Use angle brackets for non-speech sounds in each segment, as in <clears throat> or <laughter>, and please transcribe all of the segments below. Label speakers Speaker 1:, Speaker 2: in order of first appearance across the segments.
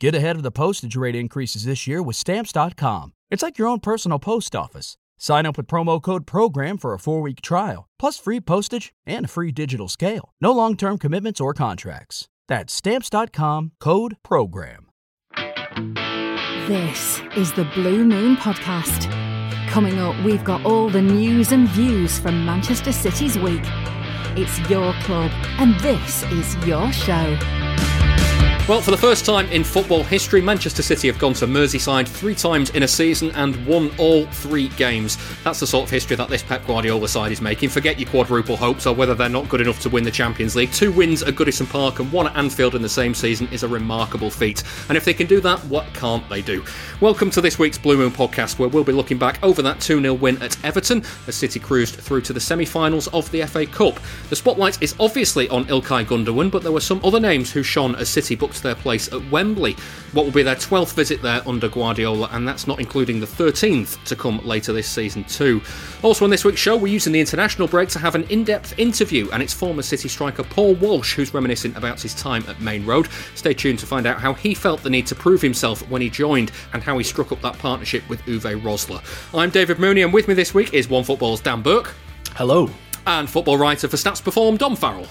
Speaker 1: Get ahead of the postage rate increases this year with Stamps.com. It's like your own personal post office. Sign up with promo code PROGRAM for a four week trial, plus free postage and a free digital scale. No long term commitments or contracts. That's Stamps.com code PROGRAM.
Speaker 2: This is the Blue Moon Podcast. Coming up, we've got all the news and views from Manchester City's week. It's your club, and this is your show.
Speaker 3: Well, for the first time in football history, Manchester City have gone to Merseyside three times in a season and won all three games. That's the sort of history that this Pep Guardiola side is making. Forget your quadruple hopes or whether they're not good enough to win the Champions League. Two wins at Goodison Park and one at Anfield in the same season is a remarkable feat. And if they can do that, what can't they do? Welcome to this week's Blue Moon podcast, where we'll be looking back over that 2 0 win at Everton as City cruised through to the semi finals of the FA Cup. The spotlight is obviously on Ilkay Gundogan, but there were some other names who shone as City booked their place at Wembley. What will be their 12th visit there under Guardiola, and that's not including the 13th to come later this season, too. Also, on this week's show, we're using the international break to have an in depth interview, and it's former City striker Paul Walsh who's reminiscing about his time at Maine Road. Stay tuned to find out how he felt the need to prove himself when he joined and how he struck up that partnership with Uwe Rosler. I'm David Mooney, and with me this week is One Football's Dan Burke.
Speaker 4: Hello.
Speaker 3: And football writer for Stats Perform, Dom Farrell.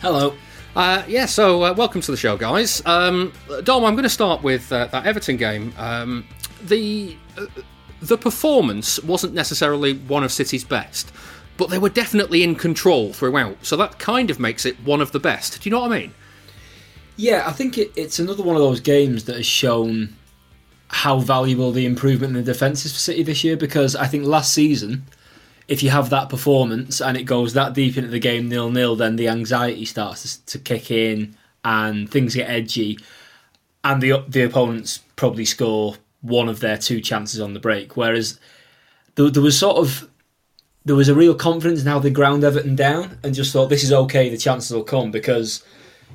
Speaker 5: Hello.
Speaker 3: Uh, yeah, so uh, welcome to the show, guys. Um, Dom, I'm going to start with uh, that Everton game. Um, the uh, the performance wasn't necessarily one of City's best, but they were definitely in control throughout. So that kind of makes it one of the best. Do you know what I mean?
Speaker 5: Yeah, I think it, it's another one of those games that has shown how valuable the improvement in the defence is for City this year. Because I think last season if you have that performance and it goes that deep into the game nil nil, then the anxiety starts to, kick in and things get edgy, and the the opponents probably score one of their two chances on the break. Whereas there, there was sort of there was a real confidence in how they ground Everton down and just thought this is okay, the chances will come because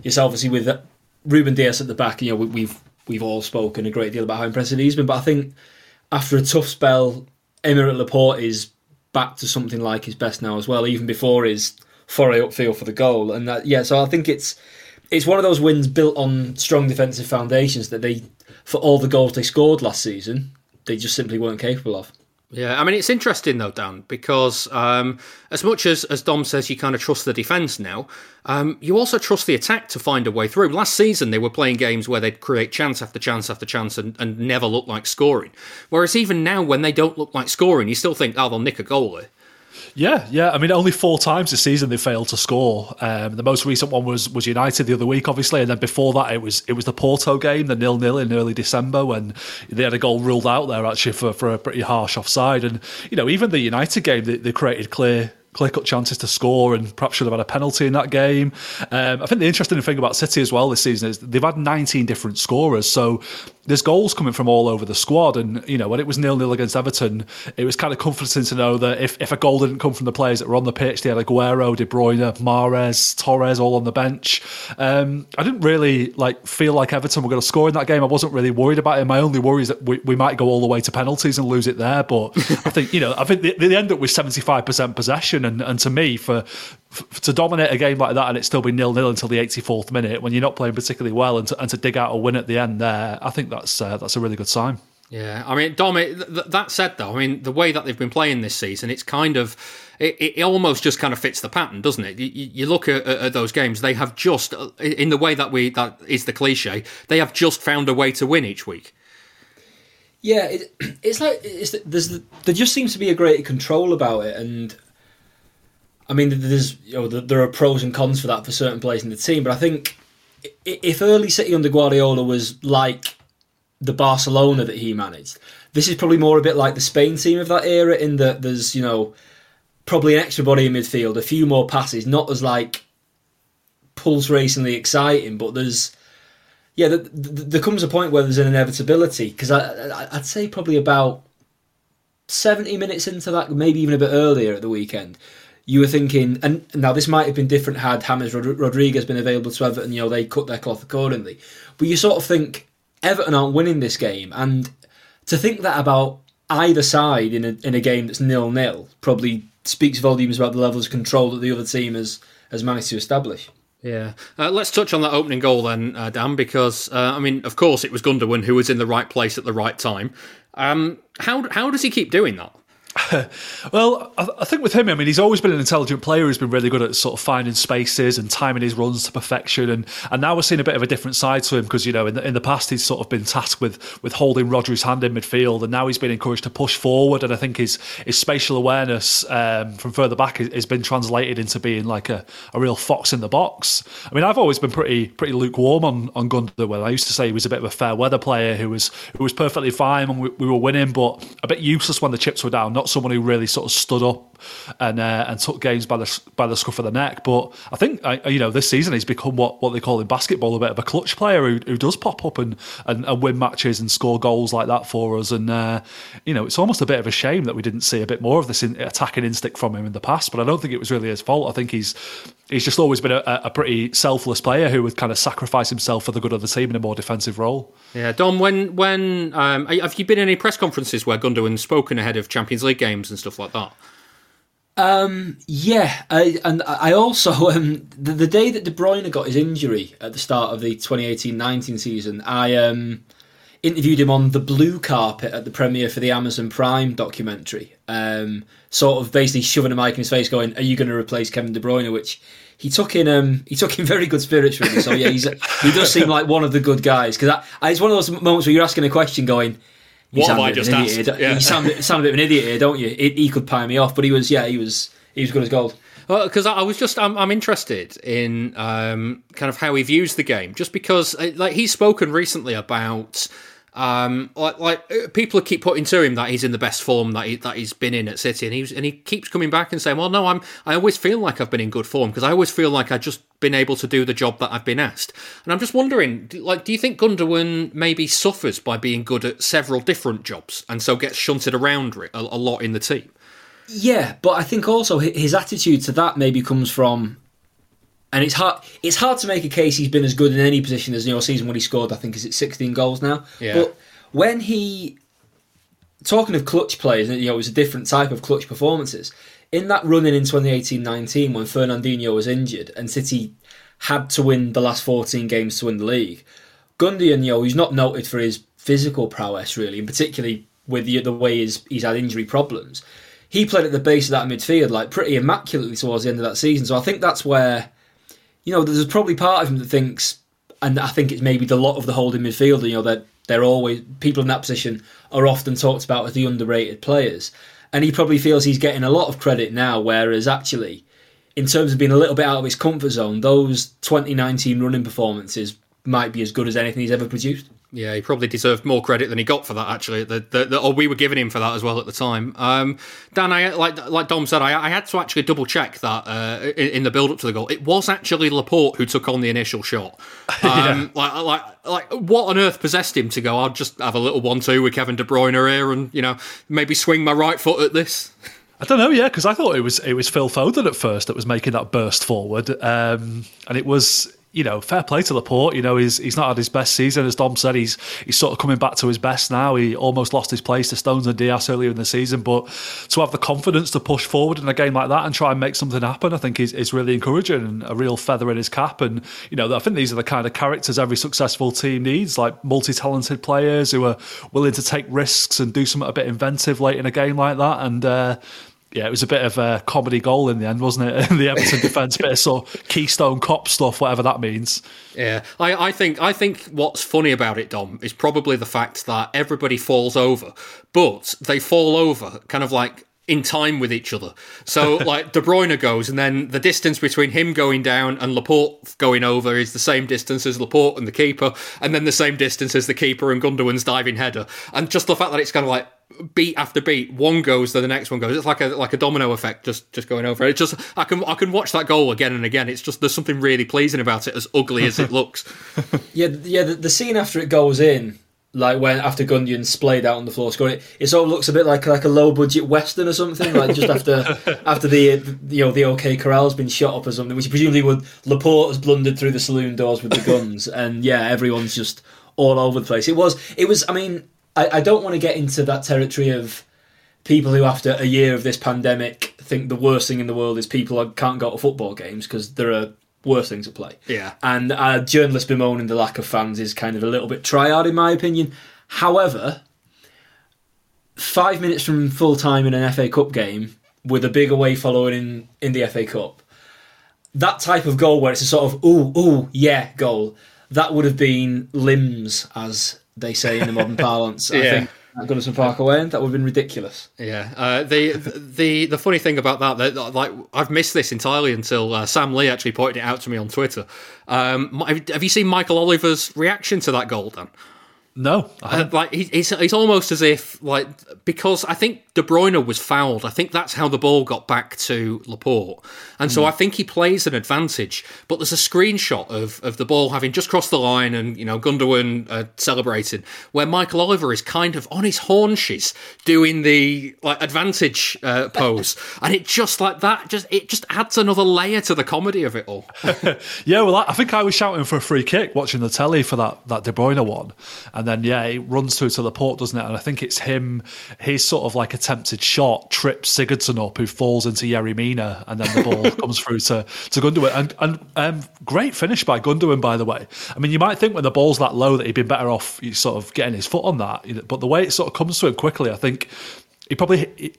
Speaker 5: it's obviously with uh, Ruben Dias at the back. You know we, we've we've all spoken a great deal about how impressive he's been, but I think after a tough spell, Aymeric Laporte is back to something like his best now as well, even before his foray upfield for the goal. And that, yeah, so I think it's it's one of those wins built on strong defensive foundations that they, for all the goals they scored last season, they just simply weren't capable of.
Speaker 3: Yeah, I mean it's interesting though, Dan, because um, as much as as Dom says, you kind of trust the defense now. Um, you also trust the attack to find a way through. Last season, they were playing games where they'd create chance after chance after chance and, and never look like scoring. Whereas even now, when they don't look like scoring, you still think, oh, they'll nick a goal there.
Speaker 4: Yeah, yeah. I mean, only four times this season they failed to score. Um, the most recent one was was United the other week, obviously, and then before that it was it was the Porto game, the nil nil in early December when they had a goal ruled out there actually for, for a pretty harsh offside. And you know, even the United game, they, they created clear clear cut chances to score and perhaps should have had a penalty in that game. Um, I think the interesting thing about City as well this season is they've had 19 different scorers. So there's goals coming from all over the squad. And, you know, when it was nil nil against Everton, it was kind of comforting to know that if, if a goal didn't come from the players that were on the pitch, they had Aguero, De Bruyne, Mahrez, Torres all on the bench. Um, I didn't really like feel like Everton were going to score in that game. I wasn't really worried about it. My only worry is that we, we might go all the way to penalties and lose it there. But <laughs> I think, you know, I think they, they end up with 75% possession. And, and to me, for, for to dominate a game like that and it still be nil nil until the 84th minute when you're not playing particularly well and to, and to dig out a win at the end there, I think that's uh, that's a really good sign.
Speaker 3: Yeah, I mean, Dom. Th- that said, though, I mean, the way that they've been playing this season, it's kind of, it, it almost just kind of fits the pattern, doesn't it? You, you look at, at, those games; they have just, in the way that we that is the cliche, they have just found a way to win each week.
Speaker 5: Yeah, it, <clears throat> it's like it's, there's there just seems to be a greater control about it, and I mean, there's you know there are pros and cons for that for certain players in the team, but I think if early City under Guardiola was like the Barcelona that he managed. This is probably more a bit like the Spain team of that era, in that there's you know probably an extra body in midfield, a few more passes, not as like pulse racingly exciting, but there's yeah, the, the, there comes a point where there's an inevitability because I, I'd say probably about seventy minutes into that, maybe even a bit earlier at the weekend, you were thinking, and now this might have been different had James Rodriguez been available to Everton, you know, they cut their cloth accordingly. But you sort of think, Everton aren't winning this game, and to think that about either side in a in a game that's nil nil probably speaks volumes about the levels of control that the other team has has managed to establish.
Speaker 3: Yeah, uh, let's touch on that opening goal then, uh, Dan, because uh, I mean, of course, it was Gundogan who was in the right place at the right time. Um, how how does he keep doing that? <laughs>
Speaker 4: well, I, think with him, I mean, he's always been an intelligent player who's been really good at sort of finding spaces and timing his runs to perfection. And, and now we're seeing a bit of a different side to him because, you know, in the, in the past, he's sort of been tasked with, with holding Rodri's hand in midfield. And now he's been encouraged to push forward. And I think his, his spatial awareness um, from further back has been translated into being like a, a real fox in the box. I mean, I've always been pretty pretty lukewarm on, on Gundogan. I used to say he was a bit of a fair weather player who was, who was perfectly fine when we, we were winning, but a bit useless when the chips were down not someone who really sort of stood up and uh, and took games by the by the scruff of the neck. But I think you know this season he's become what, what they call in basketball a bit of a clutch player who, who does pop up and, and, and win matches and score goals like that for us. And uh, you know it's almost a bit of a shame that we didn't see a bit more of this in, attacking instinct from him in the past. But I don't think it was really his fault. I think he's he's just always been a, a pretty selfless player who would kind of sacrifice himself for the good of the team in a more defensive role.
Speaker 3: Yeah, Dom, when when um, have you been in any press conferences where Gundogan's spoken ahead of Champions League games and stuff like that?
Speaker 5: Um, yeah, I, and I also um, the, the, day that De Bruyne got his injury at the start of the 2018-19 season, I um, interviewed him on the blue carpet at the premiere for the Amazon Prime documentary. Um, sort of basically shoving a mic in his face, going, "Are you going to replace Kevin De Bruyne?" Which he took in um, he took in <laughs> very good spirits really. So yeah, he's he does seem like one of the good guys because it's one of those moments where you're asking a question, going
Speaker 3: what have I just asked?
Speaker 5: Yeah. You sound, sound a bit of an idiot here, don't you? It, he could pie me off, but he was, yeah, he was, he was good as gold.
Speaker 3: Well, because I was just, I'm, I'm interested in um, kind of how he views the game, just because, uh, like, he's spoken recently about um, like, like uh, people keep putting to him that he's in the best form that he, that he's been in at City, and he's and he keeps coming back and saying, "Well, no, I'm. I always feel like I've been in good form because I always feel like I've just been able to do the job that I've been asked." And I'm just wondering, like, do you think Gundogan maybe suffers by being good at several different jobs and so gets shunted around a, a lot in the team?
Speaker 5: Yeah, but I think also his attitude to that maybe comes from and it's hard. It's hard to make a case he's been as good in any position as your season when he scored. I think is it 16 goals now.
Speaker 3: Yeah.
Speaker 5: But when he, talking of clutch players, you know, it was a different type of clutch performances. In that running in 2018-19 when Fernandinho was injured and City had to win the last 14 games to win the league, Gundogan, you know, he's not noted for his physical prowess really, and particularly with the, the way he's, he's had injury problems. He played at the base of that midfield like pretty immaculately towards the end of that season. So I think that's where you know, there's probably part of him that thinks, and I think it's maybe the lot of the holding midfielder, you know, that they're always, people in that position are often talked about as the underrated players. And he probably feels he's getting a lot of credit now, whereas actually, in terms of being a little bit out of his comfort zone, those 2019 running performances might be as good as anything he's ever produced.
Speaker 3: Yeah, he probably deserved more credit than he got for that. Actually, the, the, the, or we were giving him for that as well at the time. Um, Dan, I like like Dom said, I, I had to actually double check that uh, in, in, the build up to the goal. It was actually Laporte who took on the initial shot. <laughs> Um, yeah. Like like like what on earth possessed him to go? I'll just have a little one-two with Kevin De Bruyne here, and you know maybe swing my right foot at this.
Speaker 4: I don't know, yeah, because I thought it was it was Phil Foden at first that was making that burst forward, um, and it was you know, fair play to Laporte. You know, he's he's not had his best season, as Dom said. He's he's sort of coming back to his best now. He almost lost his place to Stones and Dias earlier in the season, but to have the confidence to push forward in a game like that and try and make something happen, I think is is really encouraging and a real feather in his cap. And you know, I think these are the kind of characters every successful team needs, like multi-talented players who are willing to take risks and do something a bit inventive late in a game like that. And uh, yeah, it was a bit of a comedy goal in the end, wasn't it? In <laughs> the Everton defence, bit of Keystone Cop stuff, whatever that means.
Speaker 3: Yeah, I, I think I think what's funny about it, Dom, is probably the fact that everybody falls over, but they fall over kind of like in time with each other. So <laughs> like De Bruyne goes, and then the distance between him going down and Laporte going over is the same distance as Laporte and the keeper, and then the same distance as the keeper and Gundogan's diving header. And just the fact that it's kind of like beat after beat, one goes, then the next one goes. It's like a like a domino effect, just just going over. It just I can I can watch that goal again and again. It's just there's something really pleasing about it, as ugly as it <laughs> looks.
Speaker 5: yeah, yeah. The, the, scene after it goes in, like when after Gundogan splayed out on the floor scoring, it, it sort of looks a bit like like a low budget western or something. Like just after <laughs> after the, the you know the OK Corral's been shot up or something, which presumably would Laporte has blundered through the saloon doors with the guns, <laughs> and yeah, everyone's just all over the place. It was it was. I mean I, I don't want to get into that territory of people who, after a year of this pandemic, think the worst thing in the world is people can't go to football games because there are worse things at play.
Speaker 3: Yeah.
Speaker 5: And uh, journalists bemoaning the lack of fans is kind of a little bit tryhard, in my opinion. However, five minutes from full time in an FA Cup game with a big away following in, in the FA Cup, that type of goal where it's a sort of ooh, ooh, yeah goal, that would have been limbs, as they say in the modern <laughs> parlance. I
Speaker 3: Yeah.
Speaker 5: think at Goodison Park away, that would have been ridiculous.
Speaker 3: Yeah, uh, the the the funny thing about that, that like I've missed this entirely until uh, Sam Lee actually pointed it out to me on Twitter. Um, have have you seen Michael Oliver's reaction to that goal? Dan,
Speaker 4: No,
Speaker 3: like it's it's almost as if like because I think De Bruyne was fouled. I think that's how the ball got back to Laporte, and so I think he plays an advantage. But there's a screenshot of, of the ball having just crossed the line, and you know Gundogan uh, celebrating, where Michael Oliver is kind of on his haunches doing the like advantage uh, pose, <laughs> and it just like that just it just adds another layer to the comedy of it all. <laughs>
Speaker 4: Yeah, well, I I think I was shouting for a free kick watching the telly for that, that De Bruyne one. And then, yeah, it runs through to Laporte, doesn't it? And I think it's him, his sort of like attempted shot trips Sigurdsson up, who falls into Yerry Mina, and then the ball <laughs> comes through to, to Gundogan. And, and um, great finish by Gundogan, by the way. I mean, you might think when the ball's that low that he'd been better off sort of getting his foot on that. But the way it sort of comes to him quickly, I think he probably. He,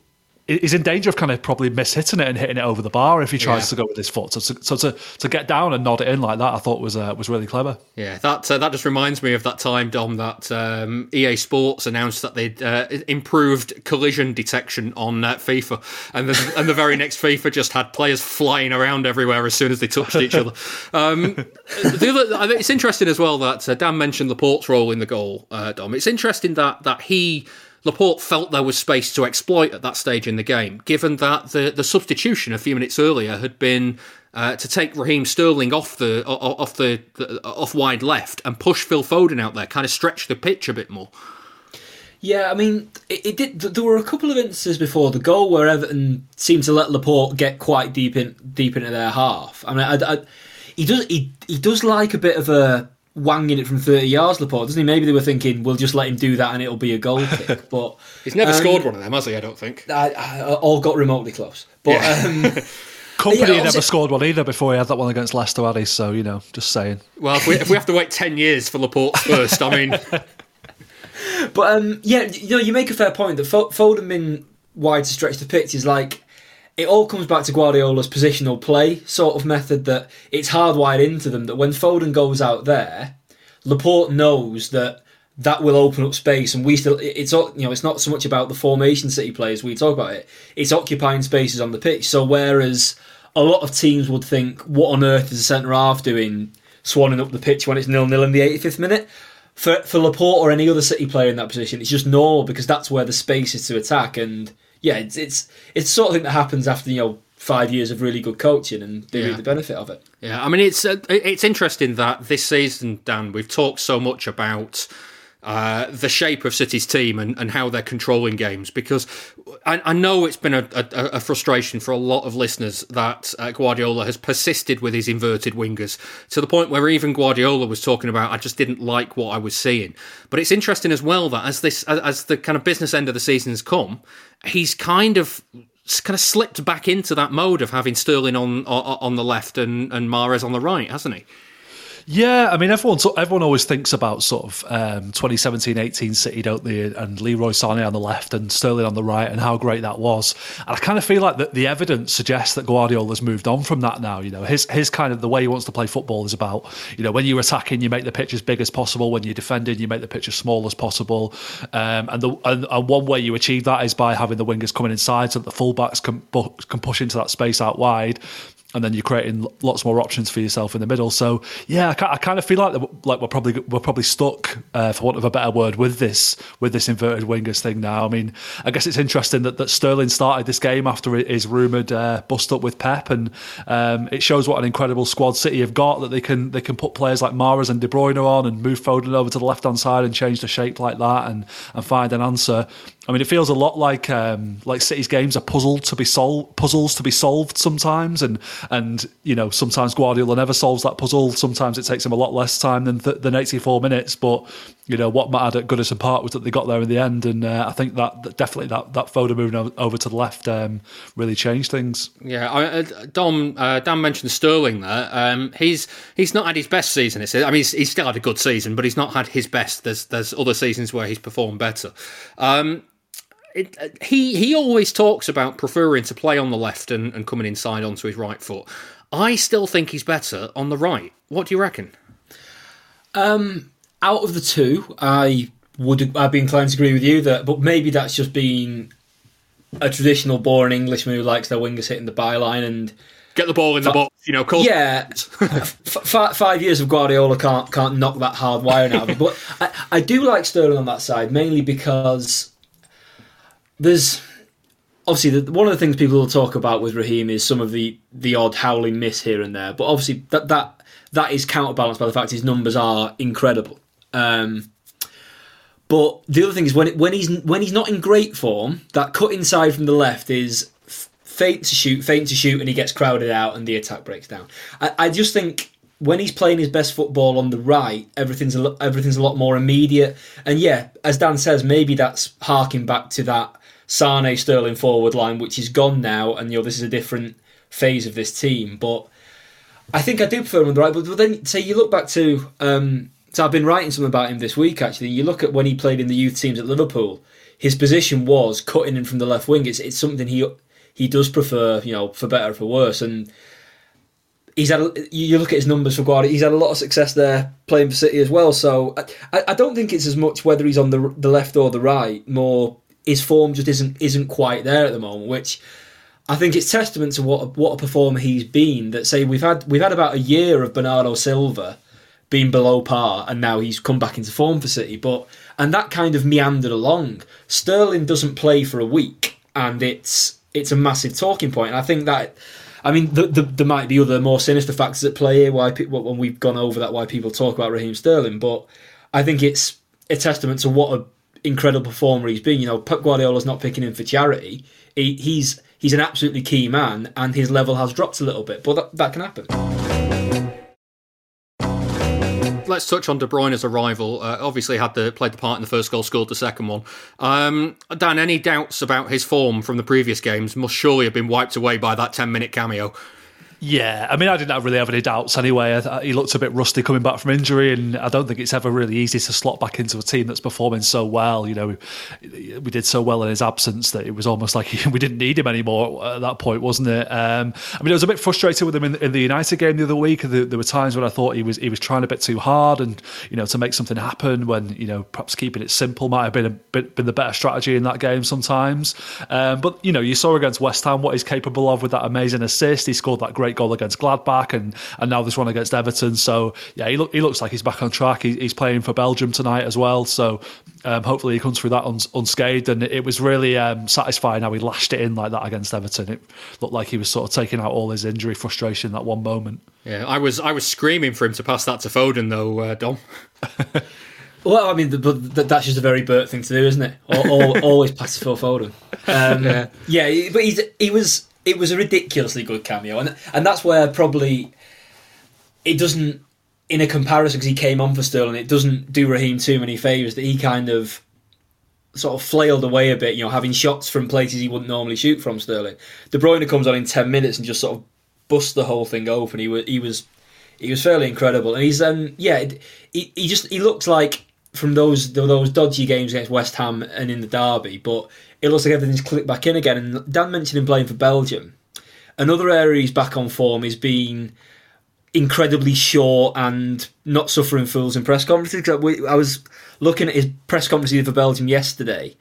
Speaker 4: He's in danger of kind of probably mishitting it and hitting it over the bar if he tries
Speaker 3: Yeah.
Speaker 4: to go with his foot. So, so, to, to get down and nod it in like that, I thought was uh, was really clever.
Speaker 3: Yeah, that uh, that just reminds me of that time, Dom, that um, EA Sports announced that they'd uh, improved collision detection on uh, FIFA, and the, and the very next FIFA just had players flying around everywhere as soon as they touched each other. Um, the other, it's interesting as well that uh, Dan mentioned Laporte's role in the goal, uh, Dom. It's interesting that that he. Laporte felt there was space to exploit at that stage in the game, given that the, the substitution a few minutes earlier had been uh, to take Raheem Sterling off the off the, the off wide left and push Phil Foden out there, kind of stretch the pitch a bit more.
Speaker 5: Yeah, I mean, it, it did. There were a couple of instances before the goal where Everton seemed to let Laporte get quite deep in deep into their half. I mean, I, I, he does he he does like a bit of a wanging it from thirty yards, Laporte, doesn't he? Maybe they were thinking we'll just let him do that and it'll be a goal <laughs> kick. But
Speaker 3: He's never
Speaker 5: um,
Speaker 3: scored one of them, has he? I don't think.
Speaker 5: I, I, all got remotely close. But
Speaker 3: Yeah.
Speaker 5: um, <laughs>
Speaker 4: Kompany
Speaker 5: Yeah,
Speaker 4: never scored one either before he had that one against Leicester, had he? So, you know, just saying.
Speaker 3: Well, if we, if we have to wait ten years for Laporte's first, I mean, <laughs>
Speaker 5: But um, yeah, you know, you make a fair point that Fo- Foden being wide to stretch the pitch is like it all comes back to Guardiola's positional play sort of method that it's hardwired into them that when Foden goes out there, Laporte knows that that will open up space, and we still it's you know it's not so much about the formation City players we talk about it. It's occupying spaces on the pitch. So whereas a lot of teams would think, what on earth is a centre half doing, swanning up the pitch when it's nil nil in the 85th minute? for for Laporte or any other City player in that position, it's just normal because that's where the space is to attack. And yeah, it's it's it's sort of thing that happens after you know five years of really good coaching, and they
Speaker 3: Yeah.
Speaker 5: reap the benefit of it.
Speaker 3: Yeah, I mean it's uh, it's interesting that this season, Dan, we've talked so much about uh, the shape of City's team and, and how they're controlling games because I, I know it's been a, a, a frustration for a lot of listeners that uh, Guardiola has persisted with his inverted wingers to the point where even Guardiola was talking about I just didn't like what I was seeing. But it's interesting as well that as this as, as the kind of business end of the season has come, he's kind of kind of slipped back into that mode of having Sterling on on, on the left and and Mahrez on the right, hasn't he?
Speaker 4: Yeah, I mean, everyone everyone always thinks about sort of um, 2017-18 City, don't they? And Leroy Sané on the left and Sterling on the right, and how great that was. And I kind of feel like that the evidence suggests that Guardiola's moved on from that now. You know, his his kind of the way he wants to play football is about you know when you're attacking, you make the pitch as big as possible. When you're defending, you make the pitch as small as possible. Um, and the and, and one way you achieve that is by having the wingers coming inside so that the fullbacks can can push into that space out wide and then you're creating lots more options for yourself in the middle. So yeah, I, I kind of feel like like we're probably we're probably stuck, uh, for want of a better word, with this with this inverted wingers thing now. I mean, I guess it's interesting that, that Sterling started this game after his rumored uh, bust up with Pep, and um, it shows what an incredible squad City have got that they can they can put players like Mahrez and De Bruyne on and move Foden over to the left hand side and change the shape like that and and find an answer. I mean, it feels a lot like um, like City's games are puzzled to be solved, puzzles to be solved sometimes, and And you know, sometimes Guardiola never solves that puzzle. Sometimes it takes him a lot less time than th- than 84 minutes. But you know what mattered at Goodison Park was that they got there in the end, and uh, I think that, that, definitely that that Foden moving over to the left um, really changed things.
Speaker 3: Yeah, I, uh, Dom uh, Dan mentioned Sterling there. Um, he's he's not had his best season. It's, I mean, he's, he's, still had a good season, but he's not had his best. There's there's other seasons where he's performed better. It, uh, he he always talks about preferring to play on the left and, and coming inside onto his right foot. I still think he's better on the right. What do you reckon?
Speaker 5: Um, out of the two, I would I'd be inclined to agree with you that, but maybe that's just been a traditional boring Englishman who likes their wingers hitting the byline and
Speaker 3: get the ball in the box. You know, cause-
Speaker 5: yeah. <laughs> f- five years of Guardiola can't can't knock that hard wiring out of it. But I, I do like Sterling on that side mainly because there's obviously the, one of the things people will talk about with Raheem is some of the the odd howling miss here and there. But obviously that that that is counterbalanced by the fact his numbers are incredible. Um, but the other thing is when it, when he's when he's not in great form, that cut inside from the left is faint to shoot, faint to shoot, and he gets crowded out, and the attack breaks down. I, I just think when he's playing his best football on the right, everything's a, everything's a lot more immediate. And yeah, as Dan says, maybe that's harking back to that Sane Sterling forward line, which is gone now, and you know this is a different phase of this team. But I think I do prefer him on the right. But then, say you look back to um, so I've been writing something about him this week. Actually, you look at when he played in the youth teams at Liverpool. His position was cutting in from the left wing. It's it's something he he does prefer, you know, for better or for worse. And he's had a, you look at his numbers for Guardiola. He's had a lot of success there playing for City as well. So I, I don't think it's as much whether he's on the the left or the right. More his form just isn't isn't quite there at the moment, which. I think it's testament to what what a performer he's been. That say we've had we've had about a year of Bernardo Silva, being below par, and now he's come back into form for City. But and that kind of meandered along. Sterling doesn't play for a week, and it's it's a massive talking point. And I think that. I mean, the, the, there might be other more sinister factors at play here. Why when we've gone over that, why people talk about Raheem Sterling, but I think it's a testament to what an incredible performer he's been. You know, Pep Guardiola's not picking him for charity. He, he's he's an absolutely key man, and his level has dropped a little bit, but that, that can happen
Speaker 3: let's touch on De Bruyne's arrival. Uh, obviously, had the played the part in the first goal, scored the second one. Um, Dan, any doubts about his form from the previous games must surely have been wiped away by that ten minute cameo.
Speaker 4: Yeah, I mean, I didn't really have any doubts anyway. He looked a bit rusty coming back from injury, and I don't think it's ever really easy to slot back into a team that's performing so well. You know, we, we did so well in his absence that it was almost like <laughs> we didn't need him anymore at that point, wasn't it? Um, I mean, I was a bit frustrated with him in, in the United game the other week. There, there, were times when I thought he was he was trying a bit too hard, and you know, to make something happen when you know perhaps keeping it simple might have been a bit been the better strategy in that game sometimes. Um, but you know, you saw against West Ham what he's capable of with that amazing assist. He scored that great great goal against Gladbach, and and now this one against Everton. So yeah, he look he looks like he's back on track. He, he's playing for Belgium tonight as well. So um, hopefully he comes through that uns- unscathed. And it was really um, satisfying how he lashed it in like that against Everton. It looked like he was sort of taking out all his injury frustration that one moment.
Speaker 3: Yeah, I was I was screaming for him to pass that to Foden though, uh, Dom. <laughs>
Speaker 5: Well, I mean, but that's just a very Bert thing to do, isn't it? always pass to Phil Foden. Um, <laughs> yeah. yeah, but he's, he was it was a ridiculously good cameo, and and that's where probably it doesn't, in a comparison, because he came on for Sterling, it doesn't do Raheem too many favours that he kind of sort of flailed away a bit, you know, having shots from places he wouldn't normally shoot from Sterling. De Bruyne comes on in ten minutes and just sort of busts the whole thing open. He was he was he was fairly incredible, and he's um yeah he he just he looks like from those those dodgy games against West Ham and in the derby, but it looks like everything's clicked back in again. And Dan mentioned him playing for Belgium. Another area he's back on form is being incredibly short and not suffering fools in press conferences. I was looking at his press conference for Belgium yesterday,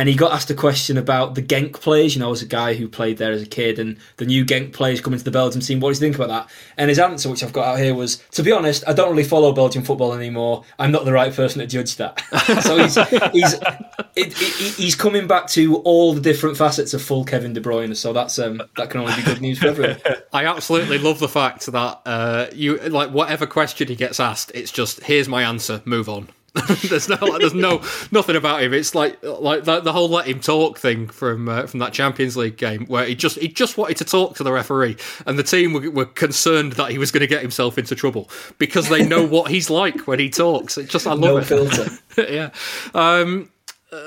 Speaker 5: and he got asked a question about the Genk players. You know, as a guy who played there as a kid, and the new Genk players coming to the Belgium team. What do you think about that? And his answer, which I've got out here, was: To be honest, I don't really follow Belgian football anymore. I'm not the right person to judge that. <laughs> so he's he's it, it, he's coming back to all the different facets of full Kevin De Bruyne. So that's um, that can only be good news for everyone. <laughs>
Speaker 3: I absolutely love the fact that uh, you like whatever question he gets asked, it's just here's my answer, move on. <laughs> there's no, like, there's no, nothing about him. It's like, like the, the whole let him talk thing from uh, from that Champions League game where he just he just wanted to talk to the referee, and the team were, were concerned that he was going to get himself into trouble because they know what he's like when he talks. It just I love
Speaker 5: no
Speaker 3: it.
Speaker 5: filter. <laughs>
Speaker 3: yeah. Um,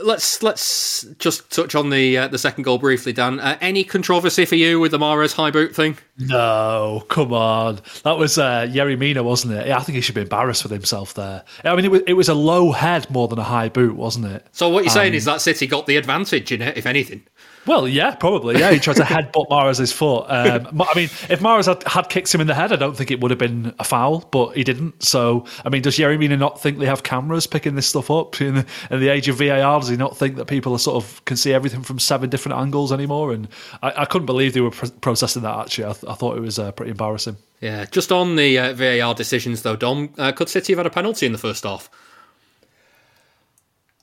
Speaker 3: let's let's just touch on the uh, the second goal briefly, Dan. Uh, any controversy for you with the Mahrez high boot thing?
Speaker 4: No, come on. That was uh, Yerry Mina, wasn't it? I think he should be embarrassed with himself there. I mean, it was, it was a low head more than a high boot, wasn't it?
Speaker 3: So what you're saying
Speaker 4: Um,
Speaker 3: is that City got the advantage in it, if anything.
Speaker 4: Well, yeah, probably. Yeah, he tried to headbutt <laughs> Mahrez's foot. Um, I mean, if Mahrez had, had kicked him in the head, I don't think it would have been a foul, but he didn't. So, I mean, does Yerry Mina not think they have cameras picking this stuff up in the, in the age of VAR? Does he not think that people are sort of can see everything from seven different angles anymore? And I, I couldn't believe they were pro- processing that. Actually, I, th- I thought it was uh, pretty embarrassing.
Speaker 3: Yeah. Just on the uh, VAR decisions, though, Dom, uh, could City have had a penalty in the first half?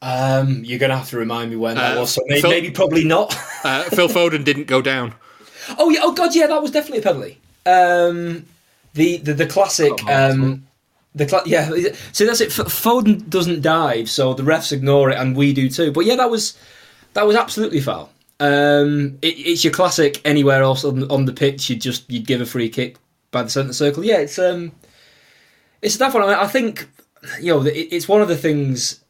Speaker 5: Um, you're gonna have to remind me when that
Speaker 3: Uh,
Speaker 5: was. So maybe,
Speaker 3: Phil-
Speaker 5: maybe probably not. <laughs>
Speaker 3: Uh, Phil Foden didn't go down.
Speaker 5: oh yeah. Oh god, yeah. That was definitely a penalty. Um, the the the classic. Um, the cla- yeah. So that's it. Foden doesn't dive, so the refs ignore it, and we do too. But yeah, that was that was absolutely foul. Um, it, it's your classic. Anywhere else on, on the pitch, you'd just you'd give a free kick by the centre circle. Yeah, it's um, it's that one. I, mean, I think you know it, it's one of the things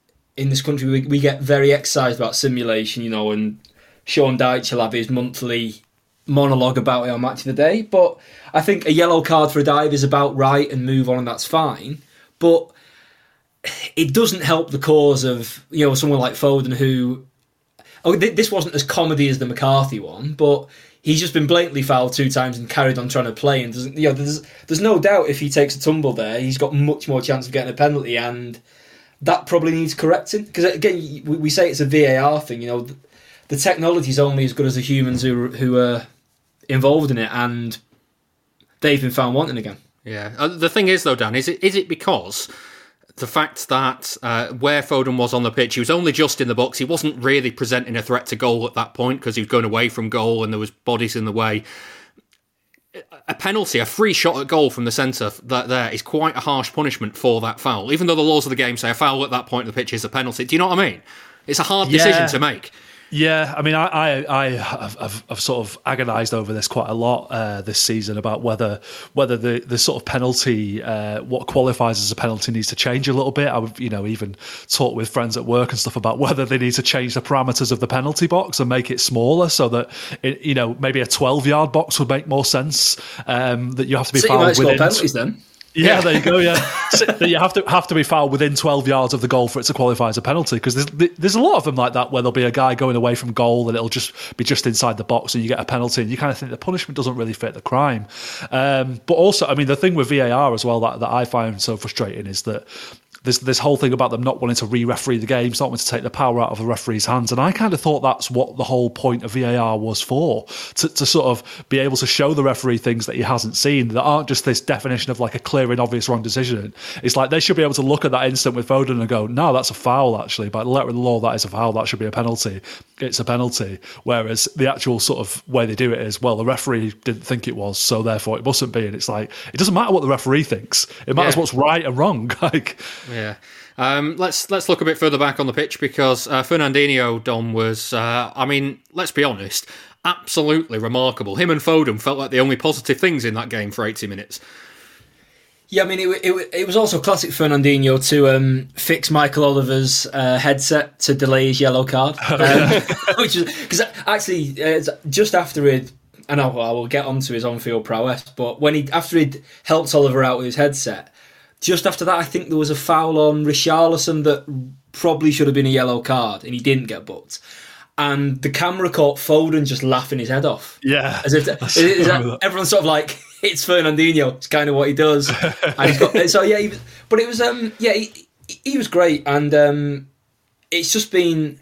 Speaker 5: in this country we, we get very excited about simulation. You know, and Sean Dyche will have his monthly monologue about it on Match of the Day. But I think a yellow card for a dive is about right and move on, and that's fine. But it doesn't help the cause of you know someone like Foden who. Oh, th- this wasn't as comedy as the McCarthy one, but he's just been blatantly fouled two times and carried on trying to play. And doesn't, you know, there's there's no doubt if he takes a tumble there, he's got much more chance of getting a penalty, and that probably needs correcting. Because again, we, say it's a VAR thing. You know, the, the technology is only as good as the humans who who are involved in it, and they've been found wanting again.
Speaker 3: Yeah. Uh, the thing is, though, Dan, is it is it because the fact that uh, where Foden was on the pitch, he was only just in the box. He wasn't really presenting a threat to goal at that point because he was going away from goal and there was bodies in the way. A penalty, a free shot at goal from the centre, that there is quite a harsh punishment for that foul. Even though the laws of the game say a foul at that point of the pitch is a penalty. Do you know what I mean? It's a hard decision
Speaker 4: Yeah.
Speaker 3: to make.
Speaker 4: Yeah, I mean, I I, I have, have sort of agonised over this quite a lot uh, this season about whether whether the, the sort of penalty, uh, what qualifies as a penalty, needs to change a little bit. I've you know even talked with friends at work and stuff about whether they need to change the parameters of the penalty box and make it smaller so that it, you know maybe a twelve yard box would make more sense. Um, that you have to be
Speaker 5: might
Speaker 4: fouled within.
Speaker 5: penalties then.
Speaker 4: Yeah, there you go. Yeah, <laughs> you have to have to be fouled within twelve yards of the goal for it to qualify as a penalty. Because there's there's a lot of them like that where there'll be a guy going away from goal and it'll just be just inside the box and you get a penalty and you kind of think the punishment doesn't really fit the crime. Um, but also, I mean, the thing with VAR as well that, that I find so frustrating is that. There's this whole thing about them not wanting to re-referee the games, not wanting to take the power out of the referee's hands, and I kind of thought that's what the whole point of VAR was for, to, to sort of be able to show the referee things that he hasn't seen that aren't just this definition of like a clear and obvious wrong decision. It's like they should be able to look at that instant with Foden and go, no, that's a foul actually. By the letter of the law, that is a foul. That should be a penalty. It's a penalty. Whereas the actual sort of way they do it is, well, the referee didn't think it was, so therefore it mustn't be. And it's like it doesn't matter what the referee thinks. It matters
Speaker 3: Yeah.
Speaker 4: what's right and wrong. <laughs> Like
Speaker 3: Yeah. Um, let's let's look a bit further back on the pitch because uh, Fernandinho Dom was, uh, I mean, let's be honest, absolutely remarkable. Him and Foden felt like the only positive things in that game for 80 minutes.
Speaker 5: Yeah, I mean, it, it, it was also classic Fernandinho to um, fix Michael Oliver's uh, headset to delay his yellow card, <laughs> um, <laughs> which is because actually uh, just after it, and I will, I will get onto his on-field prowess, but when he after he'd helped Oliver out with his headset, just after that, I think there was a foul on Richarlison that probably should have been a yellow card, and he didn't get booked. And the camera caught Foden just laughing his head off.
Speaker 4: Yeah.
Speaker 5: As if is, is that, everyone's sort of like <laughs> it's Fernandinho. It's kind of what he does. And he's got, so yeah, he but it was um yeah he, he was great, and um it's just been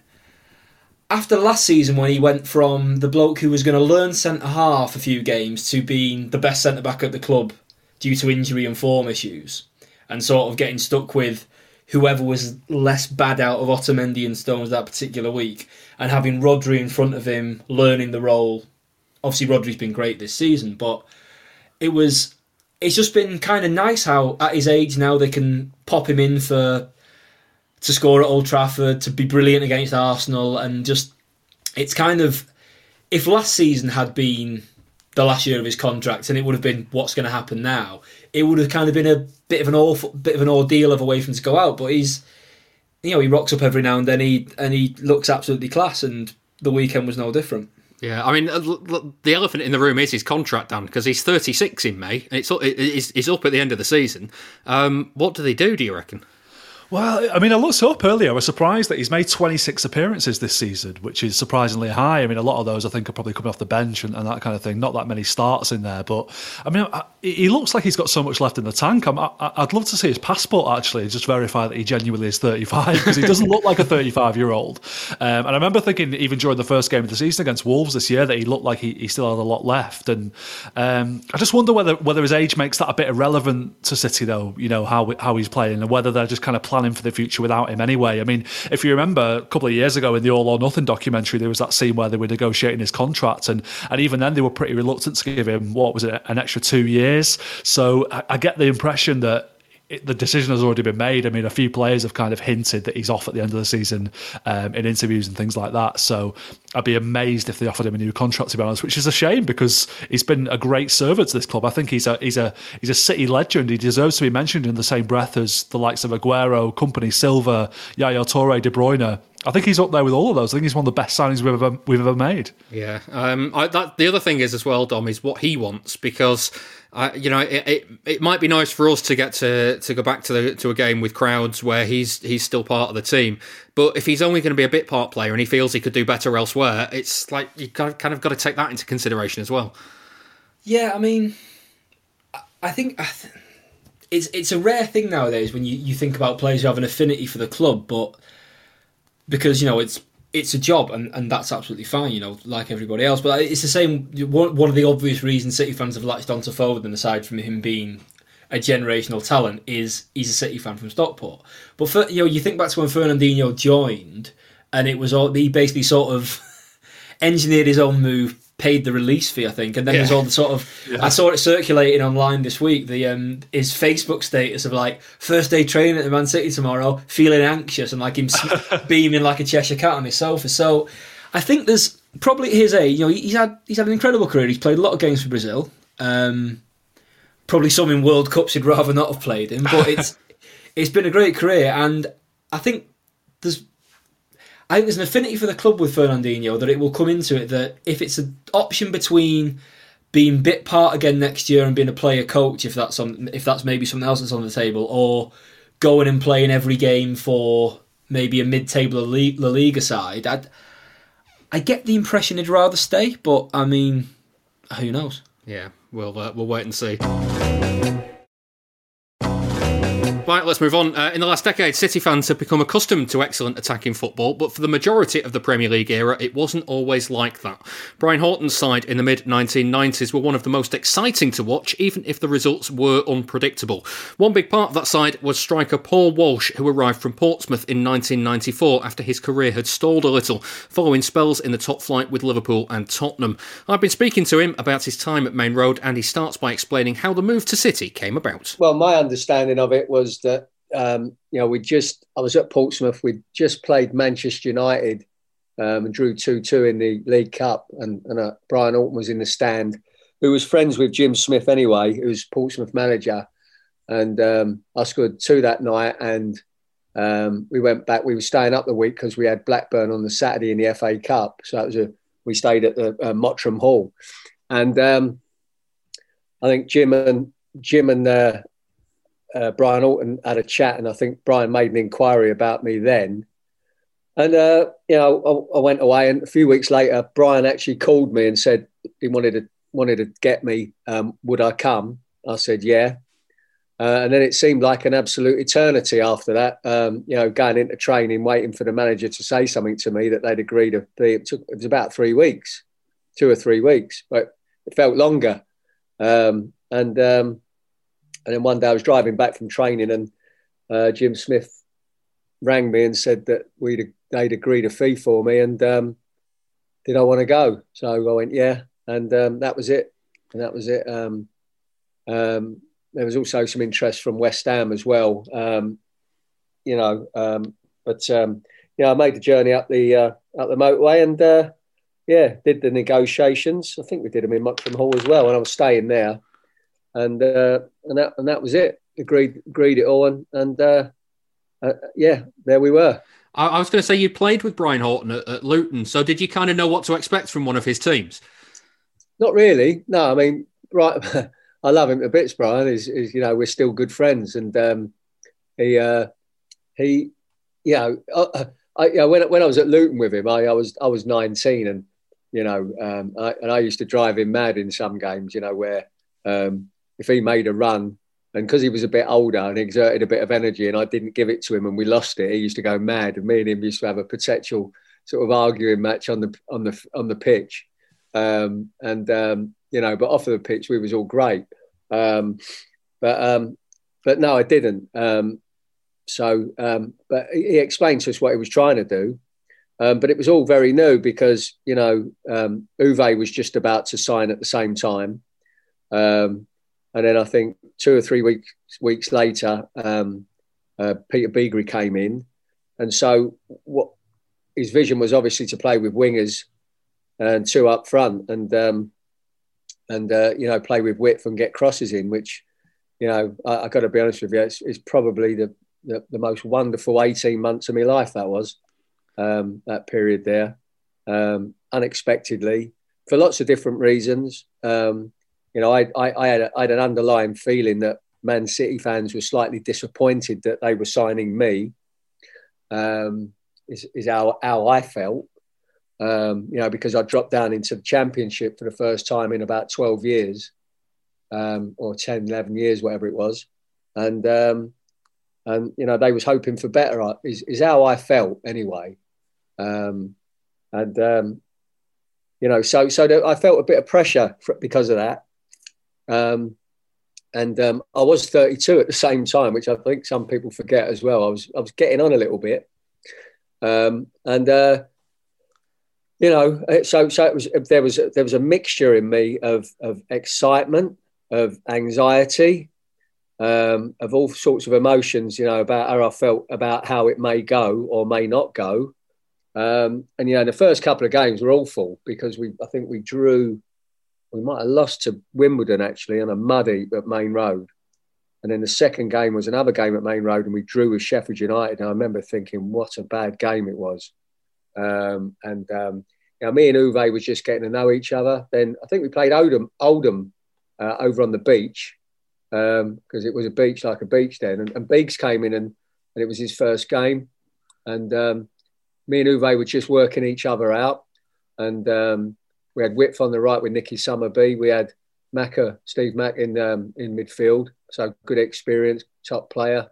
Speaker 5: after last season when he went from the bloke who was going to learn centre half a few games to being the best centre back at the club due to injury and form issues, and sort of getting stuck with whoever was less bad out of Otamendi and Stones that particular week, and having Rodri in front of him learning the role. Obviously, Rodri's been great this season, but it was. It's just been kind of nice how at his age now they can pop him in for to score at Old Trafford, to be brilliant against Arsenal, and just it's kind of if last season had been the last year of his contract and it would have been what's going to happen now, it would have kind of been a bit of an awful bit of an ordeal of a way for him to go out. But he's you know he rocks up every now and then he and he looks absolutely class, and the weekend was no different.
Speaker 3: Yeah, I mean, uh, the elephant in the room is his contract, Dan, because he's 36 in May. It's, it's, it's up at the end of the season. Um, what do they do, do you reckon?
Speaker 4: Well, I mean, I looked up earlier. I was surprised that he's made 26 appearances this season, which is surprisingly high. I mean, a lot of those I think are probably coming off the bench and, and that kind of thing. Not that many starts in there, but I mean, I, he looks like he's got so much left in the tank. I'm, I, would love to see his passport actually, just verify that he genuinely is 35 because he doesn't look like a 35 year old. Um, and I remember thinking, even during the first game of the season against Wolves this year, that he looked like he, he still had a lot left. And um, I just wonder whether whether his age makes that a bit irrelevant to City, though. You know how how he's playing and whether they're just kind of planning for the future without him anyway. I mean, if you remember a couple of years ago in the All or Nothing documentary, there was that scene where they were negotiating his contract, and and even then they were pretty reluctant to give him what was it an extra two years. So I, I get the impression that it, the decision has already been made. I mean, a few players have kind of hinted that he's off at the end of the season um, in interviews and things like that. So I'd be amazed if they offered him a new contract, to be honest, which is a shame because he's been a great servant to this club. I think he's a he's a he's a City legend. He deserves to be mentioned in the same breath as the likes of Aguero, Kompany, Silva, Yaya Toure, De Bruyne. I think he's up there with all of those. I think he's one of the best signings we've ever we've ever made.
Speaker 3: Yeah. Um, I, that, the other thing is as well, Dom, is what he wants because I, you know, it, it, it might be nice for us to get to to go back to the to a game with crowds where he's he's still part of the team. But if he's only going to be a bit part player and he feels he could do better elsewhere, it's like you kind of got to take that into consideration as well.
Speaker 5: Yeah, I mean, I think it's it's a rare thing nowadays when you, you think about players who have an affinity for the club, but because you know it's it's a job and, and that's absolutely fine, you know, like everybody else. But it's the same. One, of the obvious reasons City fans have latched onto Foden, aside from him being a generational talent, is he's a City fan from Stockport. But for, you know, you think back to when Fernandinho joined, and it was all he basically sort of <laughs> engineered his own move paid the release fee, I think, and then yeah. there's all the sort of. Yeah. I saw it circulating online this week. The um, his Facebook status of like first day training at the Man City tomorrow, feeling anxious and like him <laughs> beaming like a Cheshire cat on his sofa. So, I think there's probably his age. You know, he's had he's had an incredible career. He's played a lot of games for Brazil. Um, probably some in World Cups he'd rather not have played in, but <laughs> it's it's been a great career, and I think there's I think there's an affinity for the club with Fernandinho that it will come into it that if it's an option between being bit part again next year and being a player coach, if that's on, if that's maybe something else that's on the table, or going and playing every game for maybe a mid-table La Liga side, i I get the impression he'd rather stay, but I mean, who knows?
Speaker 3: Yeah, we'll uh, we'll wait and see. Right, let's move on. Uh, in the last decade, City fans have become accustomed to excellent attacking football, but for the majority of the Premier League era, it wasn't always like that. Brian Horton's side in the mid 1990s were one of the most exciting to watch, even if the results were unpredictable. One big part of that side was striker Paul Walsh, who arrived from Portsmouth in 1994 after his career had stalled a little, following spells in the top flight with Liverpool and Tottenham. I've been speaking to him about his time at Maine Road, and he starts by explaining how the move to City came about.
Speaker 6: Well, my understanding of it was that um, you know we just I was at Portsmouth. We just played Manchester United um, and drew two two in the League Cup, and, and uh, Brian Horton was in the stand, who was friends with Jim Smith anyway, who was Portsmouth manager, and um, I scored two that night, and um, we went back. We were staying up the week because we had Blackburn on the Saturday in the FA Cup, so that was a we stayed at the uh, Mottram Hall, and um, I think Jim and Jim and uh, uh, Brian Horton had a chat, and I think Brian made an inquiry about me then. And uh, you know, I, I, went away, and a few weeks later, Brian actually called me and said he wanted to wanted to get me. Um, would I come? I said yeah. Uh, and then it seemed like an absolute eternity after that. Um, you know, going into training, waiting for the manager to say something to me that they'd agreed to be. It took it was about three weeks, two or three weeks, but it felt longer. Um, and um, and then one day I was driving back from training, and uh, Jim Smith rang me and said that we'd they'd agreed a fee for me, and um, did I want to go? So I went, yeah, and um, that was it, and that was it. Um, um, there was also some interest from West Ham as well. Um, you know, um, But yeah, I made the journey up the uh, up the motorway and uh, yeah, did the negotiations. I think we did them in Mottram Hall as well, and I was staying there, and uh, and that and that was it. Agreed agreed it all, and and uh, uh, yeah, there we were.
Speaker 3: I, I was going to say you played with Brian Horton at, at Luton, so did you kind of know what to expect from one of his teams?
Speaker 6: Not really. No, I mean, right. <laughs> I love him to bits. Brian is, is you know we're still good friends, and um, he uh, he, you know, I, I, you know, when when I was at Luton with him, I, I was I was nineteen, and you know, um, I, and I used to drive him mad in some games, you know, where um, if he made a run. And because he was a bit older and exerted a bit of energy, and I didn't give it to him, and we lost it, he used to go mad, and me and him used to have a potential sort of arguing match on the on the on the pitch, um, and um, you know, but off of the pitch we was all great, um, but um, but no, I didn't. Um, so, um, but he explained to us what he was trying to do, but it was all very new because you know Uwe was just about to sign at the same time. Um, and then I think two or three weeks weeks later, um, uh, Peter Beagrie came in, and so what his vision was obviously to play with wingers and two up front, and um, and uh, you know play with width and get crosses in, which you know I, I got to be honest with you, it's, it's probably the, the, the most wonderful eighteen months of my life. That was um, that period there, um, unexpectedly for lots of different reasons. Um, you know, I, I, I, had a, I had an underlying feeling that Man City fans were slightly disappointed that they were signing me. Um, is, is how, how I felt. Um, you know, because I dropped down into the championship for the first time in about 12 years, um, or 10, 11 years, whatever it was. And, um, and you know, they was hoping for better, uh, is, is how I felt anyway. Um, and, um, you know, so, so I felt a bit of pressure for, because of that. Um, and um, I was 32 at the same time, which I think some people forget as well. I was I was getting on a little bit, um, and uh, you know, so so it was there was there was a mixture in me of of excitement, of anxiety, um, of all sorts of emotions. You know, about how I felt about how it may go or may not go. Um, and you know, the first couple of games were awful because we I think we drew we might have lost to Wimbledon actually on a muddy at Maine Road. And then the second game was another game at Maine Road, and we drew with Sheffield United. And I remember thinking, what a bad game it was. Um, and um, me and Uwe was just getting to know each other. Then I think we played Oldham, Oldham uh, over on the beach because um, it was a beach like a beach then. And, and Biggs came in, and, and it was his first game. And um, me and Uwe were just working each other out. And um, we had Width on the right with Nicky Summerbee. We had Macca, Steve Mack in um, in midfield. So good experience, top player.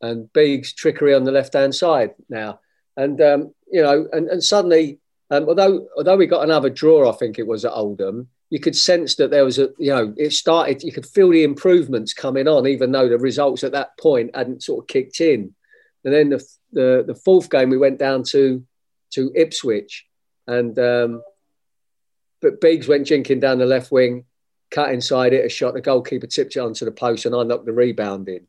Speaker 6: And Beag's trickery on the left hand side now. And um, you know, and, and suddenly, um, although although we got another draw, I think it was at Oldham, you could sense that there was a you know, it started. You could feel the improvements coming on, even though the results at that point hadn't sort of kicked in. And then the the, the fourth game, we went down to to Ipswich, and um, but Biggs went jinking down the left wing, cut inside it, a shot. The goalkeeper tipped it onto the post, and I knocked the rebound in.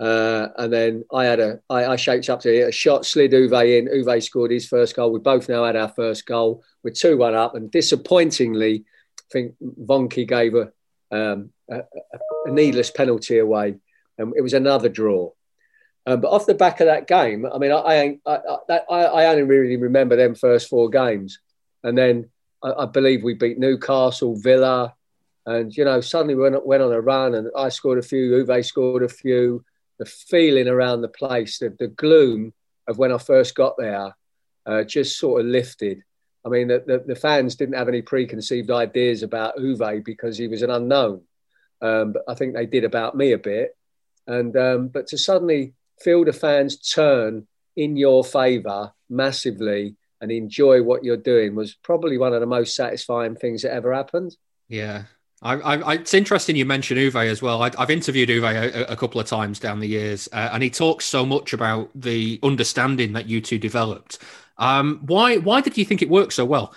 Speaker 6: Uh, and then I had a, I, I shaped up to it, a shot, slid Uwe in. Uwe scored his first goal. We both now had our first goal. We're 2 1 up. And disappointingly, I think Vonke gave a, um, a, a, needless penalty away. And it was another draw. Um, but off the back of that game, I mean, I, I, I, I only really remember them first four games. And then I, I, believe we beat Newcastle, Villa, and you know suddenly we went, went on a run, and I scored a few, Uwe scored a few. The feeling around the place, the, the gloom of when I first got there, uh, just sort of lifted. I mean, the, the, the, fans didn't have any preconceived ideas about Uwe because he was an unknown. Um, but I think they did about me a bit. And um, but to suddenly feel the fans turn in your favour massively and enjoy what you're doing was probably one of the most satisfying things that ever happened.
Speaker 3: Yeah. I, I, it's interesting you mentioned Uwe as well. I, have interviewed Uwe a, a, couple of times down the years, uh, and he talks so much about the understanding that you two developed. Um, why why did you think it worked so well?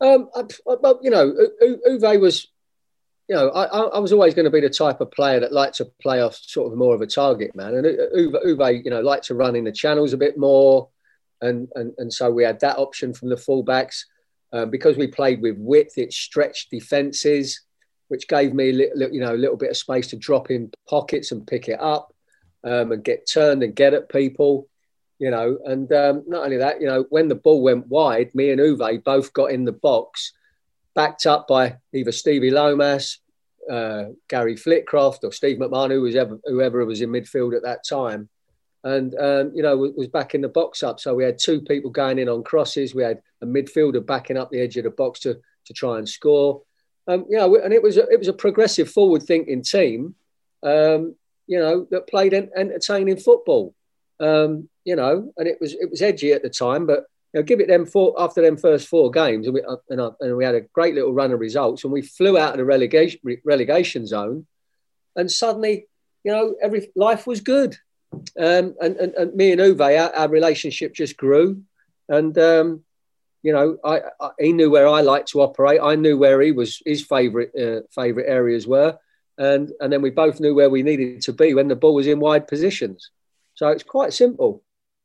Speaker 6: Um, well, you know, Uwe was you know, I, I, was always going to be the type of player that liked to play off sort of more of a target man. And Uwe, Uwe you know, liked to run in the channels a bit more. And, and, and so we had that option from the fullbacks. Um, because we played with width, it stretched defences, which gave me, you know, a little bit of space to drop in pockets and pick it up um, and get turned and get at people, you know. And um, not only that, you know, when the ball went wide, me and Uwe both got in the box, backed up by either Stevie Lomas, uh, Gary Flitcroft, or Steve McMahon, who was ever, whoever was in midfield at that time. And, um, you know, was back in the box up. So we had two people going in on crosses. We had a midfielder backing up the edge of the box to, to try and score. Um, you know, and it was a, it was a progressive, forward-thinking team. Um, you know, that played entertaining football. Um, you know, and it was it was edgy at the time, but you know, give it them four after them first four games, and we uh, and, uh, and we had a great little run of results, and we flew out of the relegation relegation zone, and suddenly, you know, every life was good, um, and, and and me and Uwe, our, our relationship just grew, and um, you know, I, I, he knew where I liked to operate. I knew where he was his favourite uh, favourite areas were, and and then we both knew where we needed to be when the ball was in wide positions. So it's quite simple.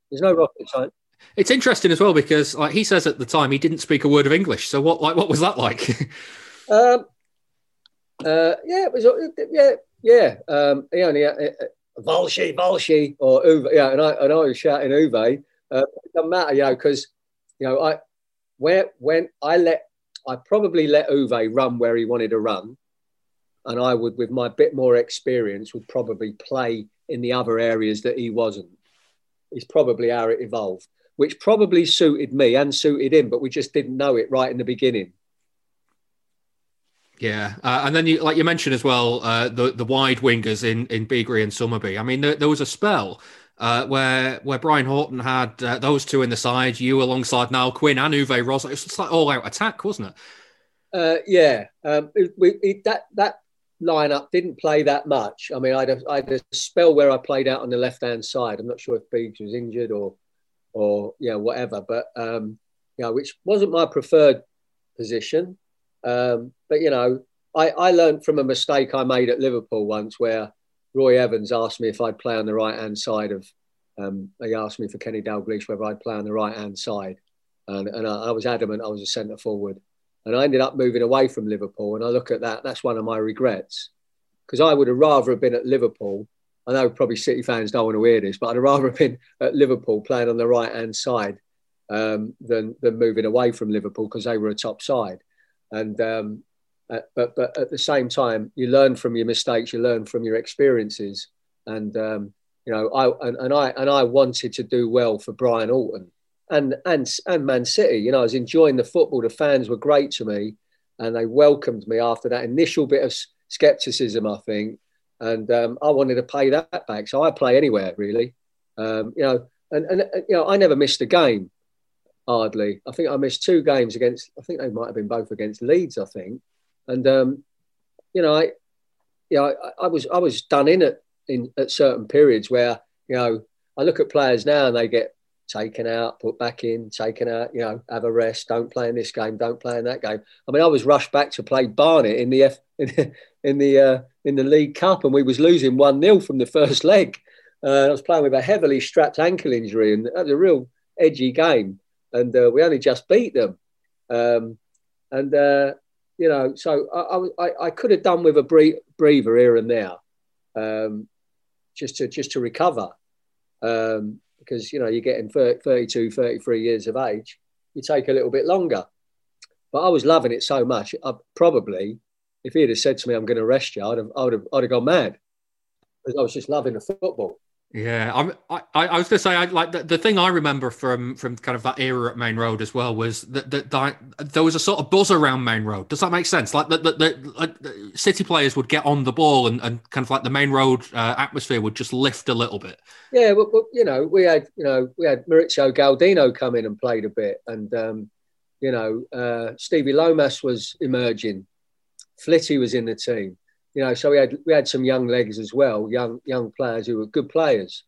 Speaker 6: There's no rocket science.
Speaker 3: It's interesting as well because, like he says at the time, he didn't speak a word of English. So what, like, what was that like? <laughs>
Speaker 6: um, uh, yeah, it was. Yeah, yeah. Um, he only uh, uh Valshi, Valshi, or Uwe. Yeah, and I and I was shouting Uwe. Uh, it doesn't matter, you know, because you know I where when I let I probably let Uwe run where he wanted to run, and I would, with my bit more experience, would probably play in the other areas that he wasn't. It's probably how it evolved, which probably suited me and suited him, but we just didn't know it right in the beginning.
Speaker 3: Yeah, uh, and then you, like you mentioned as well, uh, the the wide wingers in in Beagrie and Summerbee. I mean, there, there was a spell uh, where where Brian Horton had uh, those two in the side, you alongside Niall Quinn and Uwe Ross. It was just like all out attack, wasn't it?
Speaker 6: Uh, yeah, um, it, it, that that lineup didn't play that much. I mean, I had a, I had a spell where I played out on the left hand side. I'm not sure if Beegs was injured or, or yeah, whatever. But um, know, which wasn't my preferred position. Um, but you know, I, I learned from a mistake I made at Liverpool once, where Roy Evans asked me if I'd play on the right hand side of. Um, he asked me for Kenny Dalglish whether I'd play on the right hand side, and, and I, I was adamant I was a centre forward. And I ended up moving away from Liverpool. And I look at that, that's one of my regrets. Because I would have rather have been at Liverpool. I know probably City fans don't want to hear this, but I'd rather have been at Liverpool playing on the right hand side um, than, than moving away from Liverpool because they were a top side. And um, uh, but but at the same time, you learn from your mistakes, you learn from your experiences, and um, you know I and, and I and I wanted to do well for Brian Horton, and and and Man City. You know, I was enjoying the football. The fans were great to me, and they welcomed me after that initial bit of skepticism, I think. And um, I wanted to pay that back, so I play anywhere really. Um, you know, and and you know, I never missed a game. Hardly. I think I missed two games against. I think they might have been both against Leeds. I think, and um, you know, I, you know, I, I was I was done in at in at certain periods where you know I look at players now and they get taken out, put back in, taken out, you know, have a rest, don't play in this game, don't play in that game. I mean, I was rushed back to play Barnet in the F, <laughs> in, the in the, uh, in the League Cup and we was losing 1-0 from the first leg. Uh, I was playing with a heavily strapped ankle injury and that was a real edgy game and uh, we only just beat them. Um, and, uh, you know, so I, I, I, could have done with a breather here and there um, just to just to recover. Um, because you know you're getting 30, 32 33 years of age you take a little bit longer but i was loving it so much I probably if he'd have said to me i'm going to arrest you i'd have, I'd have, I'd have gone mad because i was just loving the football
Speaker 3: yeah, I'm, I, I was going to say, I, like the, the thing I remember from from kind of that era at Maine Road as well was that, that, that there was a sort of buzz around Maine Road. Does that make sense? Like the, the, the, like City players would get on the ball and, and kind of like the Maine Road uh, atmosphere would just lift a little bit.
Speaker 6: Yeah, well, well, you know, we had you know we had Maurizio Gaudino come in and played a bit, and um, you know uh, Stevie Lomas was emerging, Flitty was in the team you know, so we had we had some young legs as well, young young players who were good players,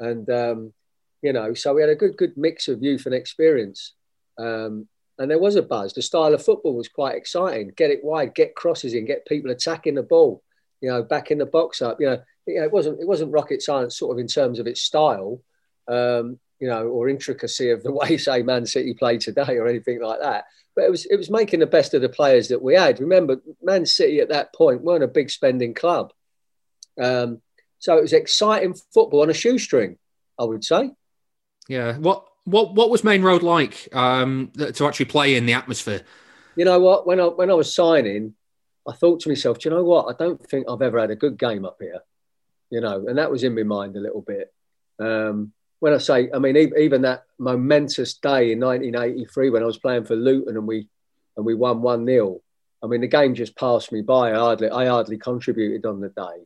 Speaker 6: and um, you know, so we had a good good mix of youth and experience. Um, and there was a buzz. The style of football was quite exciting. Get it wide, get crosses in, get people attacking the ball. You know, back in the box up. You know, it wasn't it wasn't rocket science sort of in terms of its style, um, you know, or intricacy of the <laughs> way say Man City play today or anything like that. But it was it was making the best of the players that we had. Remember, Man City at that point weren't a big spending club, um, so it was exciting football on a shoestring, I would say.
Speaker 3: Yeah. What what what was Maine Road like um, to actually play in the atmosphere?
Speaker 6: You know what? When I when I was signing, I thought to myself, do you know what? I don't think I've ever had a good game up here. You know, and that was in my mind a little bit. Um, when I say, I mean, even that momentous day in 1983 when I was playing for Luton and we and we won one 0 I mean, the game just passed me by. I hardly, I hardly contributed on the day.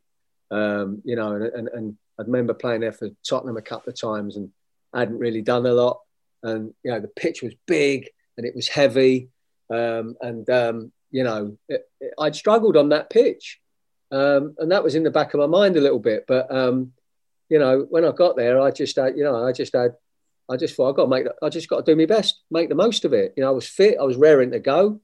Speaker 6: Um, you know, and, and, and I remember playing there for Tottenham a couple of times and hadn't really done a lot. And, you know, the pitch was big and it was heavy. Um, and, um, you know, it, it, I'd struggled on that pitch. Um, and that was in the back of my mind a little bit. But, um, you know, when I got there, I just had, you know, I just had, I just thought I got to make, I just got to do my best, make the most of it. You know, I was fit, I was raring to go,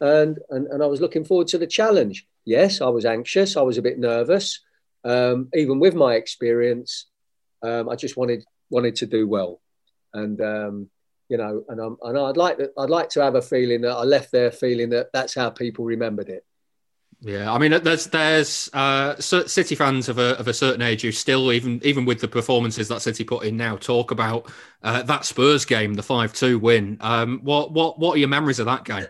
Speaker 6: and and, and I was looking forward to the challenge. Yes, I was anxious, I was a bit nervous, um, even with my experience. Um, I just wanted wanted to do well, and um, you know, and I'm, and I'd like to, I'd like to have a feeling that I left there feeling that that's how people remembered it.
Speaker 3: Yeah, I mean, there's there's uh, City fans of a of a certain age who still, even even with the performances that City put in now, talk about uh, that Spurs game, the five two win. Um, what what what are your memories of that game?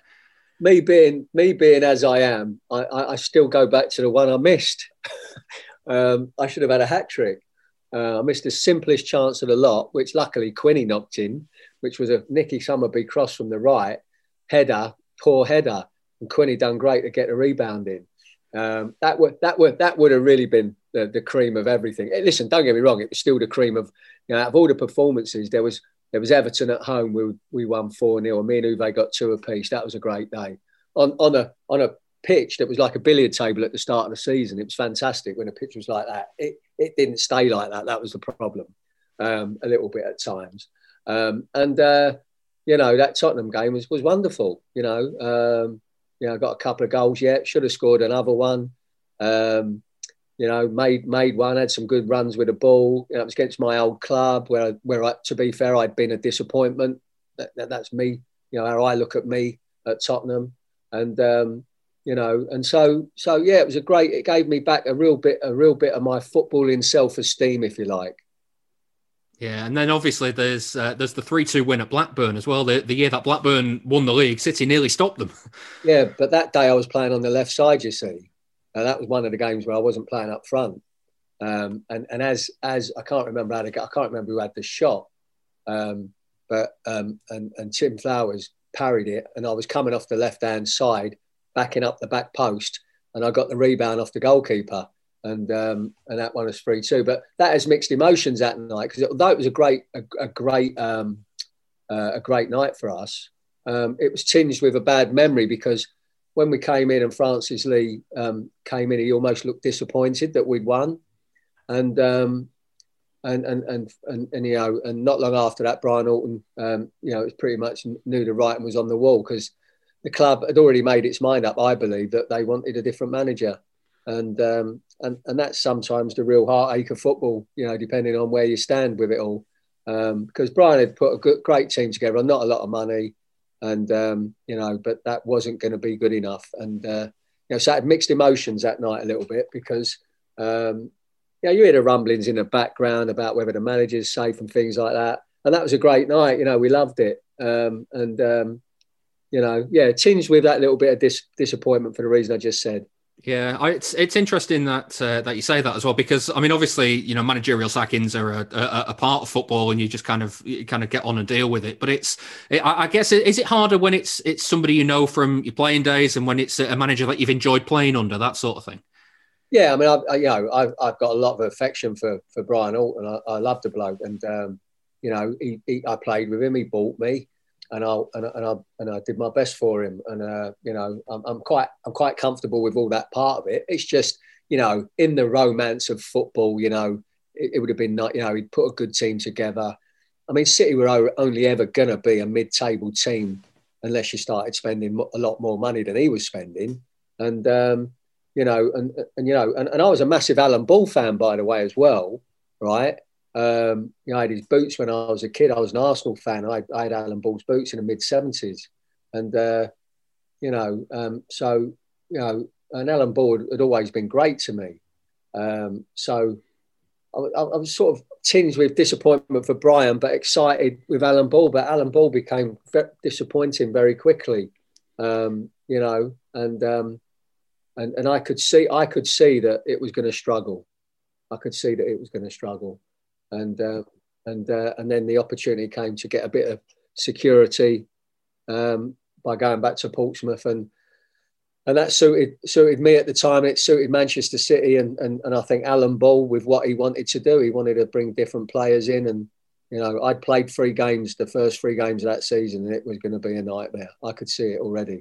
Speaker 6: Me being me being as I am, I, I, I still go back to the one I missed. <laughs> um, I should have had a hat trick. Uh, I missed the simplest chance of the lot, which luckily Quinny knocked in, which was a Nicky Summerbee cross from the right, header, poor header, and Quinny done great to get a rebound in. Um, that would that would that would have really been the, the cream of everything. Listen, don't get me wrong; it was still the cream of you know, out of all the performances. There was there was Everton at home. We we won four 0 and me and Uwe got two apiece. That was a great day on on a on a pitch that was like a billiard table at the start of the season. It was fantastic when a pitch was like that. It it didn't stay like that. That was the problem, um, a little bit at times. Um, and uh, you know that Tottenham game was was wonderful. You know, um, you know, got a couple of goals yet. Should have scored another one. Um, you know, made made one. Had some good runs with the ball. You know, it was against my old club, where where I, to be fair, I'd been a disappointment. That, that, that's me. You know how I look at me at Tottenham, and um, you know, and so so yeah, it was a great. It gave me back a real bit, a real bit of my footballing self esteem, if you like.
Speaker 3: Yeah, and then obviously there's uh, there's the three two win at Blackburn as well. The, the year that Blackburn won the league, City nearly stopped them. <laughs>
Speaker 6: Yeah, but that day I was playing on the left side. You see, and that was one of the games where I wasn't playing up front. Um, and and as as I can't remember how to get, I can't remember who had the shot, um, but um, and and Tim Flowers parried it, and I was coming off the left hand side, backing up the back post, and I got the rebound off the goalkeeper, and um, and that one was three two. But that has mixed emotions that night because although it was a great a, a great um, uh, a great night for us, um, it was tinged with a bad memory because when we came in and Francis Lee um, came in, he almost looked disappointed that we'd won, and um, and, and and and and, you know, and not long after that, Brian Horton, um, you know, was pretty much knew the writing was on the wall because the club had already made its mind up, I believe, that they wanted a different manager and um, and and that's sometimes the real heartache of football. You know, depending on where you stand with it all. Um, because Brian had put a good, great team together on not a lot of money, and um, you know, but that wasn't going to be good enough. And uh, you know, so I had mixed emotions that night a little bit because um, you know, you hear the rumblings in the background about whether the manager's safe and things like that. And that was a great night. You know, we loved it. Um, and um, you know, yeah, tinged with that little bit of dis- disappointment for the reason I just said.
Speaker 3: Yeah, I, it's it's interesting that uh, that you say that as well because I mean obviously you know managerial sackings are a, a, a, part of football and you just kind of kind of get on and deal with it. But it's it, I guess is it harder when it's it's somebody you know from your playing days and when it's a manager that you've enjoyed playing under that sort of thing.
Speaker 6: Yeah, I mean, I, I you know, I've, I've got a lot of affection for for Brian Horton. I, I love the bloke, and um, you know, he, he, I played with him. He bought me and I and, and I and I did my best for him. And uh, you know, I'm, I'm quite I'm quite comfortable with all that part of it. It's just you know, in the romance of football, you know, it, it would have been you know, he'd put a good team together. I mean, City were only ever going to be a mid-table team unless you started spending a lot more money than he was spending. And um, you know, and and you know, and, and I was a massive Alan Ball fan, by the way, as well, right? Um, you know, I had his boots when I was a kid. I was an Arsenal fan. I, I had Alan Ball's boots in the mid seventies, and uh, you know, um, so you know, and Alan Ball had, always been great to me. Um, so I, I, was sort of tinged with disappointment for Brian, but excited with Alan Ball. But Alan Ball became disappointing very quickly, um, you know, and um, and and I could see I could see that it was going to struggle. I could see that it was going to struggle and uh, and uh, and then the opportunity came to get a bit of security um, by going back to Portsmouth and and that suited suited me at the time. It suited Manchester City and, and and I think Alan Ball with what he wanted to do. He wanted to bring different players in, and you know I'd played three games, the first three games of that season, and it was going to be a nightmare. I could see it already.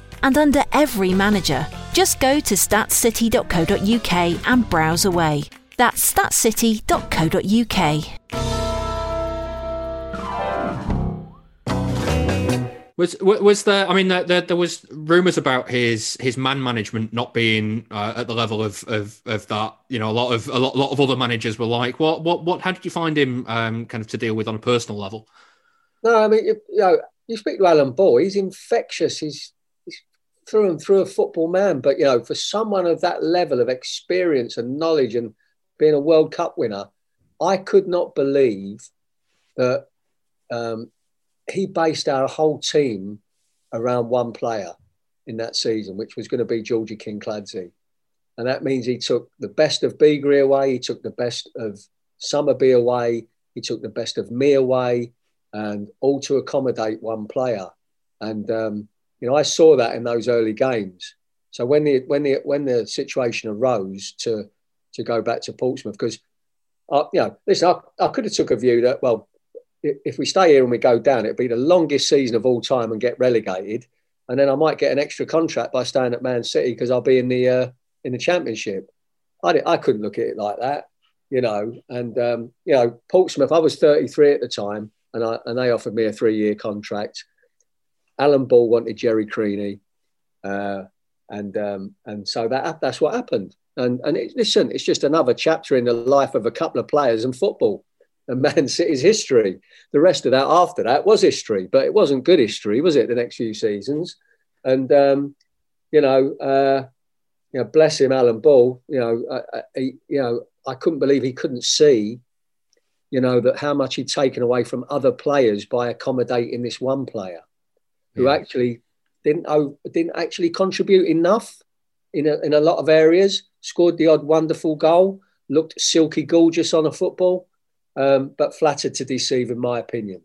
Speaker 2: and under every manager. Just go to statscity.co.uk and browse away. That's statscity.co.uk.
Speaker 3: Was was there? I mean, there, there, there was rumours about his his man management not being uh, at the level of, of of that. You know, a lot of a lot, a lot of other managers were like, "What what what? How did you find him um, kind of to deal with on a personal level?"
Speaker 6: No, I mean, you, you know, you speak to Alan Ball. He's infectious. He's through and through a football man. But you know, for someone of that level of experience and knowledge and being a World Cup winner, I could not believe that um, he based our whole team around one player in that season, which was going to be Georgie Kinkladze. And that means he took the best of Beagrie away, he took the best of Summerbee away, he took the best of me away, and all to accommodate one player. And um, you know, I saw that in those early games. So when the when the when the situation arose to to go back to Portsmouth, because uh, you know, listen, I, I could have took a view that well, if we stay here and we go down, it'd be the longest season of all time and get relegated, and then I might get an extra contract by staying at Man City because I'll be in the uh, in the Championship. I did, I couldn't look at it like that, you know. And um, you know, Portsmouth, I was 33 at the time, and I and they offered me a three year contract. Alan Ball wanted Gerry Creaney, uh, and um, and so that that's what happened. And and it, listen, it's just another chapter in the life of a couple of players in football and Man City's history. The rest of that after that was history, but it wasn't good history, was it? The next few seasons, and um, you know, uh, you know, bless him, Alan Ball. You know, I, I, you know, I couldn't believe he couldn't see, you know, that how much he'd taken away from other players by accommodating this one player who yeah. actually didn't didn't actually contribute enough in a, in a lot of areas. Scored the odd wonderful goal, looked silky gorgeous on a football, um, but flattered to deceive, in my opinion.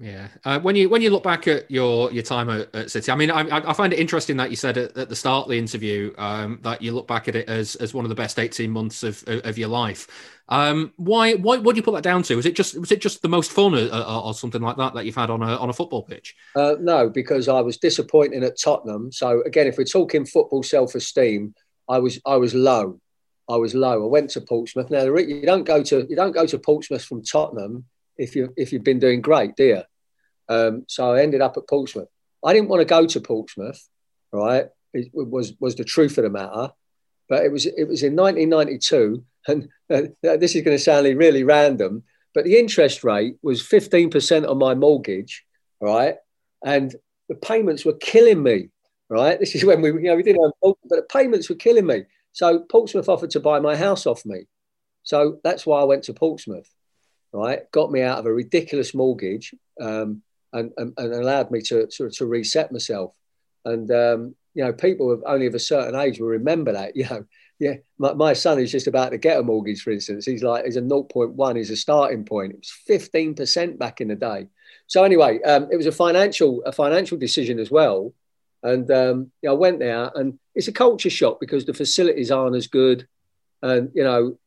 Speaker 3: Yeah, uh, when you when you look back at your your time at, at City, I mean, I, I, find it interesting that you said at, at the start of the interview um, that you look back at it as as one of the best eighteen months of of your life. Um, why why what do you put that down to? Was it just was it just the most fun or, or, or something like that that you've had on a on a football pitch?
Speaker 6: Uh, no, because I was disappointed at Tottenham. So again, if we're talking football self esteem, I was I was low. I was low. I went to Portsmouth. Now you don't go to you don't go to Portsmouth from Tottenham if you if you've been doing great, do you? Um, so I ended up at Portsmouth. I didn't want to go to Portsmouth, right? It was was the truth of the matter. But it was it was in 1992, and uh, this is going to sound really random, but the interest rate was 15% on my mortgage, right? And the payments were killing me, right? This is when we, you know, we didn't but the payments were killing me. So Portsmouth offered to buy my house off me. So that's why I went to Portsmouth right? Got me out of a ridiculous mortgage um, and, and, and, allowed me to sort of to reset myself. And um, you know, people of only of a certain age will remember that. <laughs> You know, yeah, my, my, son is just about to get a mortgage, for instance. He's like, he's a 0.1, he's a starting point. It was 15% back in the day. So anyway, um, it was a financial a financial decision as well. And um, I went there, and it's a culture shock because the facilities aren't as good, and you know.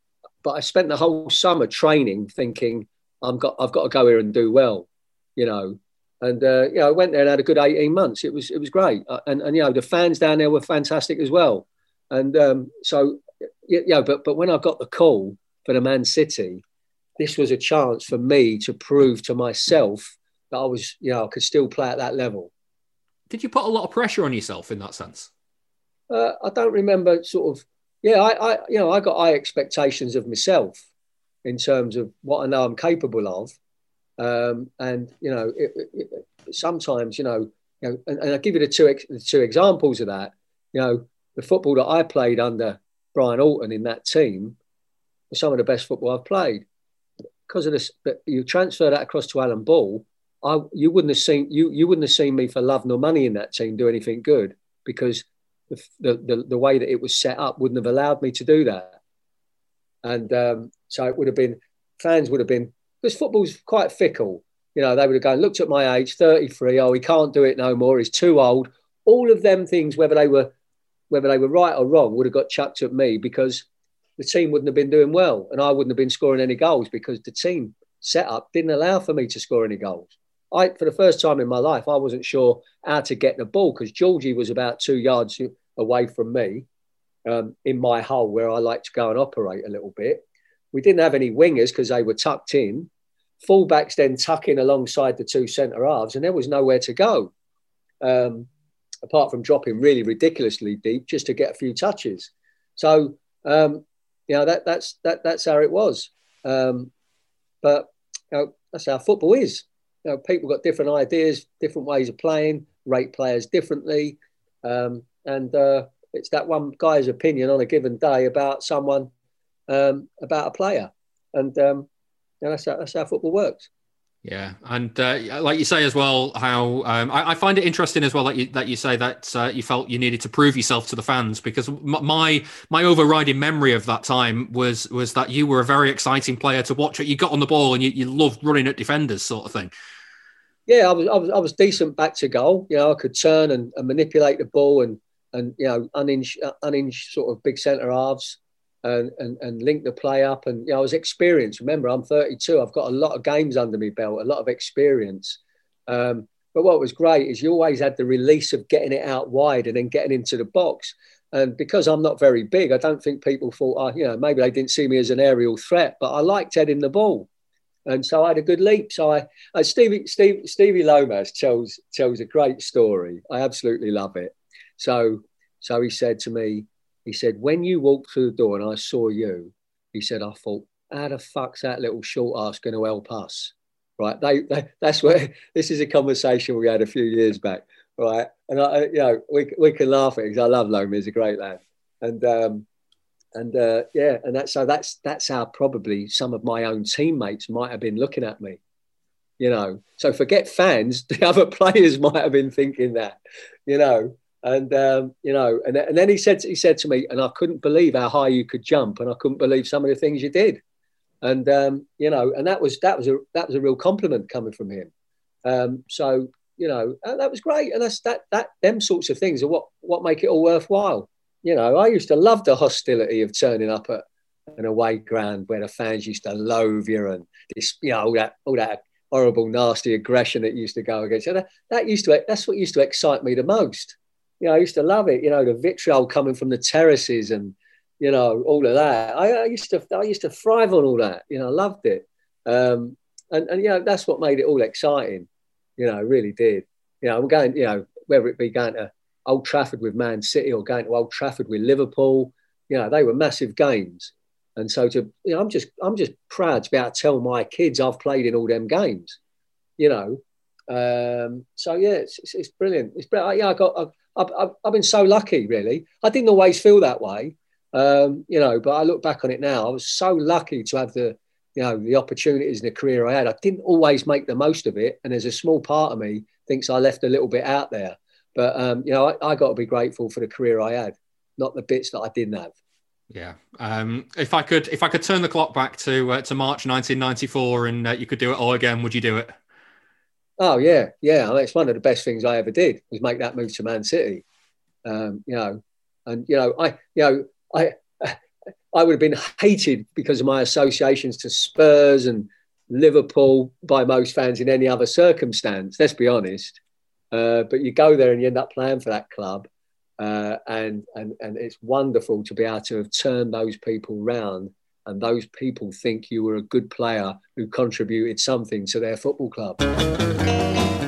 Speaker 6: But I spent the whole summer training, thinking I'm got I've got to go here and do well, you know. And uh, you know, I went there and had a good 18 months. It was it was great, uh, and and you know the fans down there were fantastic as well. And um, so yeah, yeah, but but when I got the call for the Man City, this was a chance for me to prove to myself that I was, you know, I could still play at that level.
Speaker 3: Did you put a lot of pressure on yourself in that sense?
Speaker 6: Uh, I don't remember sort of. Yeah, I, I, you know, I got high expectations of myself in terms of what I know I'm capable of, um, and you know, it, it, it, sometimes, you know, you know, and, and I give you the two the two examples of that. You know, the football that I played under Brian Horton in that team was some of the best football I've played. Because of this, but you transfer that across to Alan Ball, I you wouldn't have seen you you wouldn't have seen me for love nor money in that team do anything good because the the, the, way that it was set up wouldn't have allowed me to do that. And um, so it would have been fans would have been because football's quite fickle. You know, they would have gone, looked at my age, 33, oh, he can't do it no more, he's too old. All of them things, whether they were whether they were right or wrong, would have got chucked at me because the team wouldn't have been doing well and I wouldn't have been scoring any goals because the team setup didn't allow for me to score any goals. I, for the first time in my life, I wasn't sure how to get the ball because Georgie was about two yards away from me um, in my hole where I like to go and operate a little bit. We didn't have any wingers because they were tucked in. Fullbacks then tucking alongside the two centre halves, and there was nowhere to go. Um, apart from dropping really ridiculously deep just to get a few touches. So um, you know that that's that that's how it was. Um, but you know, that's how football is. You know, people got different ideas, different ways of playing, rate players differently, um, and uh, it's that one guy's opinion on a given day about someone, um, about a player, and um, you know, that's how, that's how football works.
Speaker 3: Yeah, and uh, like you say as well, how um, I, I, find it interesting as well that you that you say that uh, you felt you needed to prove yourself to the fans because my my overriding memory of that time was was that you were a very exciting player to watch. You got on the ball and you, you loved running at defenders, sort of thing.
Speaker 6: Yeah, I was, I was I was decent back to goal. You know, I could turn and, and manipulate the ball and and you know uninch uninch sort of big centre halves and, and, and link the play up. And you know, I was experienced. Remember, I'm 32. I've got a lot of games under me belt, a lot of experience. Um, but what was great is you always had the release of getting it out wide and then getting into the box. And because I'm not very big, I don't think people thought, oh, you know, maybe they didn't see me as an aerial threat. But I liked heading the ball, and so I had a good leap. So I, uh, Stevie, Steve, Stevie Lomas tells tells a great story. I absolutely love it. So, so he said to me, he said, when you walked through the door and I saw you, he said, I thought, how the fuck's that little short ass going to help us? Right. They, they, that's where <laughs> this is a conversation we had a few years back. Right. And I, you know, we, we can laugh at it because I love Lomi. He's a great lad. And, um, and uh, yeah, and that's so that's that's how probably some of my own teammates might have been looking at me, you know. So forget fans, <laughs> the other players might have been thinking that, you know. And um, you know, and, and then he said he said to me, and I couldn't believe how high you could jump, and I couldn't believe some of the things you did. And um, you know, and that was that was a that was a real compliment coming from him. Um, so you know, that was great, and that's that that them sorts of things are what what make it all worthwhile. You know, I used to love the hostility of turning up at an away ground where the fans used to loathe you and this, you know, all that all that horrible, nasty aggression that used to go against. So that, that used to that's what used to excite me the most you know, I used to love it. You know, the vitriol coming from the terraces and you know all of that. I, I used to I used to thrive on all that. You know, I loved it. Um, and and you know that's what made it all exciting. You know, I really did. You know, I'm going. You know, whether it be going to Old Trafford with Man City or going to Old Trafford with Liverpool. You know, they were massive games. And so to you know, I'm just I'm just proud to be able to tell my kids I've played in all them games. You know, um, so yeah, it's, it's, it's, brilliant. It's brilliant. Yeah, I got I've, I've, been so lucky, really. I didn't always feel that way, um, you know, but I look back on it now. I was so lucky to have the, you know, the opportunities in the career I had. I didn't always make the most of it, and there's a small part of me thinks I left a little bit out there. But um, you know, I, I got to be grateful for the career I had, not the bits that I didn't have.
Speaker 3: Yeah. Um, if I could, if I could turn the clock back to uh, to March 1994, and uh, you could do it all again, would you do it?
Speaker 6: Oh yeah, yeah. I mean, it's one of the best things I ever did was make that move to Man City. Um, you know, and you know, I, you know, I, <sighs> I would have been hated because of my associations to Spurs and Liverpool by most fans in any other circumstance. Let's be honest. Uh, but you go there and you end up playing for that club, uh, and and and it's wonderful to be able to have turned those people round, and those people think you were a good player who contributed something to their football club.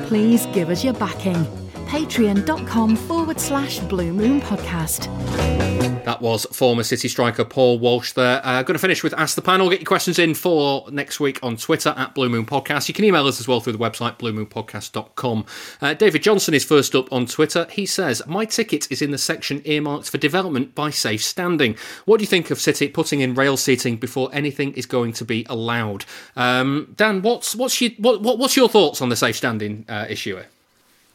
Speaker 2: Please give us your backing. Patreon.com forward slash Blue Moon Podcast.
Speaker 3: That was former City striker Paul Walsh there. Uh, going to finish with Ask the Panel. Get your questions in for next week on Twitter at Blue Moon Podcast. You can email us as well through the website bluemoonpodcast.com. Uh, David Johnson is first up on Twitter. He says, My ticket is in the section earmarked for development by safe standing. What do you think of City putting in rail seating before anything is going to be allowed? Um, Dan, what's, what's, your, what, what's your thoughts on the safe standing uh, issue?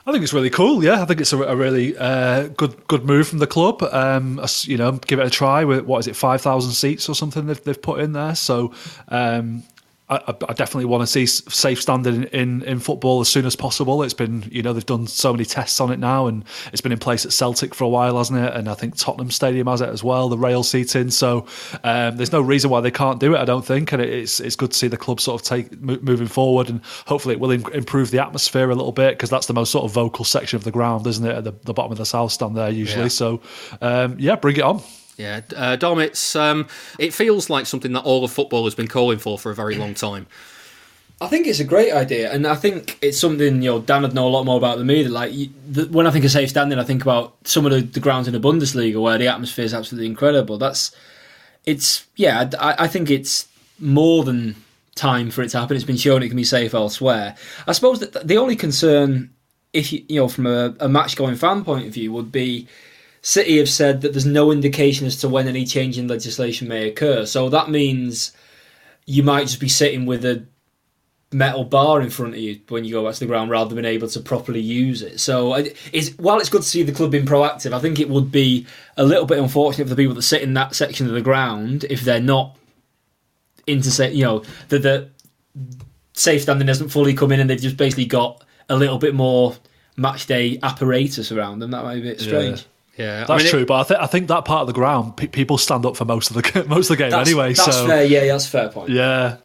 Speaker 4: I think it's really cool. Yeah, I think it's a, a really uh, good good move from the club. Um, you know, give it a try with what is it, five thousand seats or something they've, they've put in there. So um, I, I, definitely want to see safe standing in, in, football as soon as possible. It's been, you know, they've done so many tests on it now, and it's been in place at Celtic for a while, hasn't it? And I think Tottenham Stadium has it as well, the rail seating. So um, there's no reason why they can't do it, I don't think. And it's it's good to see the club sort of take moving forward, and hopefully it will improve the atmosphere a little bit because that's the most sort of vocal section of the ground, isn't it? At the, the bottom of the south stand there usually. Yeah. So um, yeah, bring it on.
Speaker 3: Yeah, uh, Dom, it's um, it feels like something that all of football has been calling for for a very long time.
Speaker 5: I think it's a great idea, and I think it's something you know Dan would know a lot more about than me. That like the, when I think of safe standing, I think about some of the, the, grounds in the Bundesliga where the atmosphere is absolutely incredible. That's it's yeah, I, I, think it's more than time for it to happen. It's been shown it can be safe elsewhere. I suppose that the only concern, if you you know from a, a match going fan point of view, would be City have said that there's no indication as to when any change in legislation may occur. So that means you might just be sitting with a metal bar in front of you when you go back to the ground rather than being able to properly use it. So it's, while it's good to see the club being proactive, I think it would be a little bit unfortunate for the people that sit in that section of the ground if they're not into say you know the the safe standing hasn't fully come in and they've just basically got a little bit more match day apparatus around them. That might be a bit strange.
Speaker 3: Yeah. Yeah,
Speaker 4: that's I mean, true. It, but I, th- I think that part of the ground, pe- people stand up for most of the <laughs> most of the game anyway.
Speaker 5: That's
Speaker 4: so
Speaker 5: fair. Yeah, that's fair point.
Speaker 4: Yeah,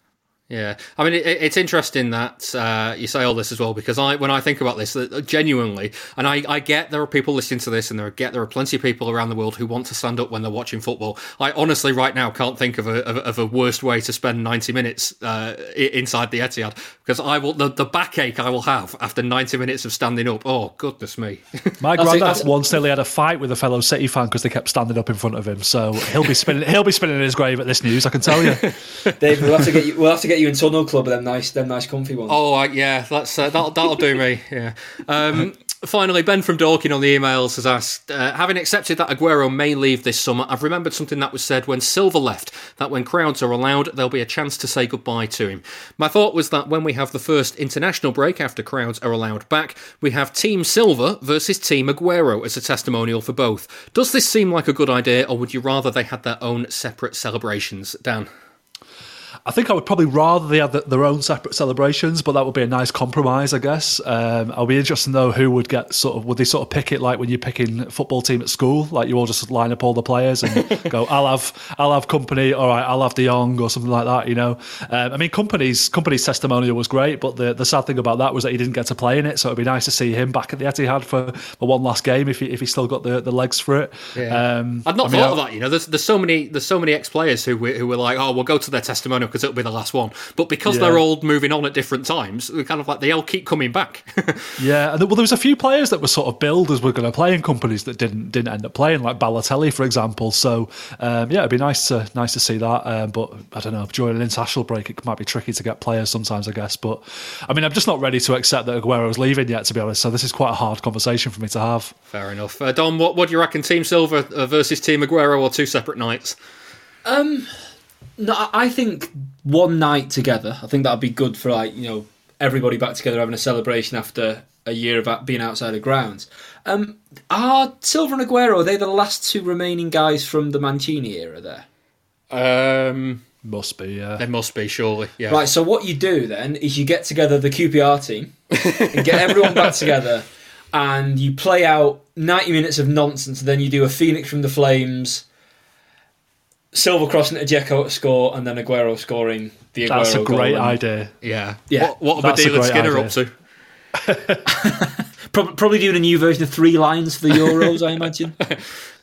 Speaker 3: yeah, I mean, it, it's interesting that uh, you say all this as well because I, when I think about this, genuinely, and I, I get there are people listening to this, and there are, get there are plenty of people around the world who want to stand up when they're watching football. I honestly, right now, can't think of a of, of a worst way to spend ninety minutes uh, inside the Etihad because I will the, the backache I will have after ninety minutes of standing up. Oh goodness me! <laughs>
Speaker 4: My granddad once nearly had a fight with a fellow City fan because they kept standing up in front of him. So he'll be spinning he'll be spinning in his grave at this news. I can tell you, <laughs>
Speaker 5: Dave. We'll have to get you. We'll have to get you in Tunnel Club, them nice, them nice, comfy ones.
Speaker 3: Oh uh, yeah, that's uh, that'll that'll do me. <laughs> Yeah. Um, finally, Ben from Dorking on the emails has asked, uh, having accepted that Aguero may leave this summer, I've remembered something that was said when Silva left, that when crowds are allowed, there'll be a chance to say goodbye to him. My thought was that when we have the first international break after crowds are allowed back, we have Team Silva versus Team Aguero as a testimonial for both. Does this seem like a good idea, or would you rather they had their own separate celebrations? Dan?
Speaker 4: I think I would probably rather they had their own separate celebrations, but that would be a nice compromise, I guess. Um, I'll be interested to know who would get sort of would they sort of pick it like when you're picking football team at school, like you all just line up all the players and <laughs> go, I'll have I'll have Kompany, all right, I'll have De Jong or something like that. You know, um, I mean, Kompany's Kompany's testimonial was great, but the, the sad thing about that was that he didn't get to play in it, so it'd be nice to see him back at the Etihad for, for one last game if he if he still got the, the legs for it.
Speaker 3: Yeah. Um, I'd not I mean, thought of that. You know, there's there's so many there's so many ex players who who were like, oh, we'll go to their testimonial because it'll be the last one. But because yeah. they're all moving on at different times, they're kind of like they all keep coming back. <laughs>
Speaker 4: yeah, and well, there was a few players that were sort of billed as were going to play in Kompany's that didn't didn't end up playing, like Balotelli, for example. So um, yeah, it'd be nice to nice to see that. Um, but I don't know, during an international break, it might be tricky to get players sometimes, I guess. But I mean, I'm just not ready to accept that Aguero's leaving yet, to be honest. So this is quite a hard conversation for me to have.
Speaker 3: Fair enough, uh, Dom. What what do you reckon? Team Silva versus Team Aguero, or two separate nights?
Speaker 5: Um, no, I think one night together. I think that'd be good for like you know everybody back together having a celebration after a year of being outside of grounds. Um, are Silva and Aguero are they the last two remaining guys from the Mancini era there?
Speaker 3: Um,
Speaker 4: must be, yeah.
Speaker 3: They must be, surely. Yeah.
Speaker 5: Right. So what you do then is you get together the QPR team and get everyone back <laughs> together, and you play out ninety minutes of nonsense. And then you do a Phoenix from the Flames, Silva crossing to Dzeko at score, and then Aguero scoring the Aguero
Speaker 4: That's a great
Speaker 5: goal. And
Speaker 4: idea.
Speaker 3: Yeah.
Speaker 5: Yeah.
Speaker 3: What, what
Speaker 4: That's a
Speaker 3: Baddiel and Skinner
Speaker 4: idea.
Speaker 3: up to? <laughs>
Speaker 5: Probably doing a new version of Three Lions for the Euros, I imagine. <laughs>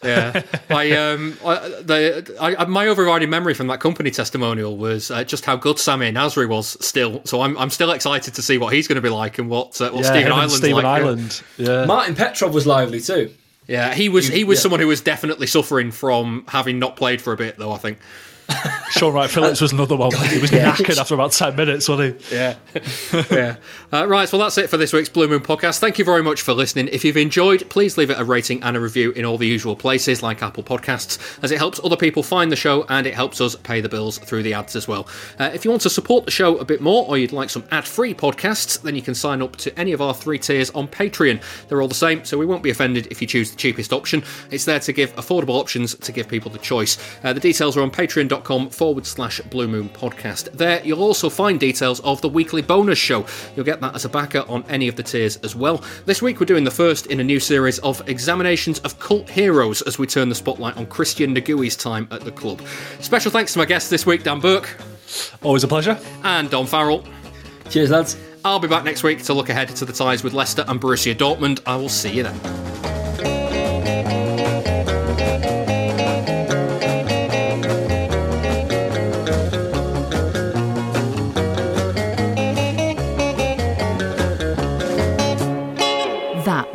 Speaker 3: Yeah, I um, I, the I, my overriding memory from that Kompany testimonial was uh, just how good Samir Nasri was still. So I'm I'm still excited to see what he's going to be like and what uh, what
Speaker 4: Yeah,
Speaker 3: Stephen
Speaker 4: him and
Speaker 3: Ireland's
Speaker 4: Stephen
Speaker 3: like.
Speaker 4: Ireland. Yeah.
Speaker 5: Martin Petrov was lively too.
Speaker 3: Yeah, he was he was
Speaker 5: yeah.
Speaker 3: someone who was definitely suffering from having not played for a bit though. I think. <laughs>
Speaker 4: Shaun Wright-Phillips was another one. He was <laughs> knackered after about 10 minutes, wasn't he?
Speaker 3: Yeah. <laughs> yeah. Uh, right, well, that's it for this week's Blue Moon podcast. Thank you very much for listening. If you've enjoyed, please leave it a rating and a review in all the usual places like Apple Podcasts, as it helps other people find the show and it helps us pay the bills through the ads as well. Uh, if you want to support the show a bit more or you'd like some ad free podcasts, then you can sign up to any of our three tiers on Patreon. They're all the same, so we won't be offended if you choose the cheapest option. It's there to give affordable options to give people the choice. Uh, the details are on patreon.com forward slash Blue Moon Podcast. There, you'll also find details of the weekly bonus show. You'll get that as a backer on any of the tiers as well. This week, we're doing the first in a new series of examinations of cult heroes as we turn the spotlight on Christian Negouai's time at the club. Special thanks to my guests this week, Dan Burke
Speaker 4: Always a pleasure.
Speaker 3: and Dom Farrell.
Speaker 5: Cheers, lads.
Speaker 3: I'll be back next week to look ahead to the ties with Leicester and Borussia Dortmund. I will see you then.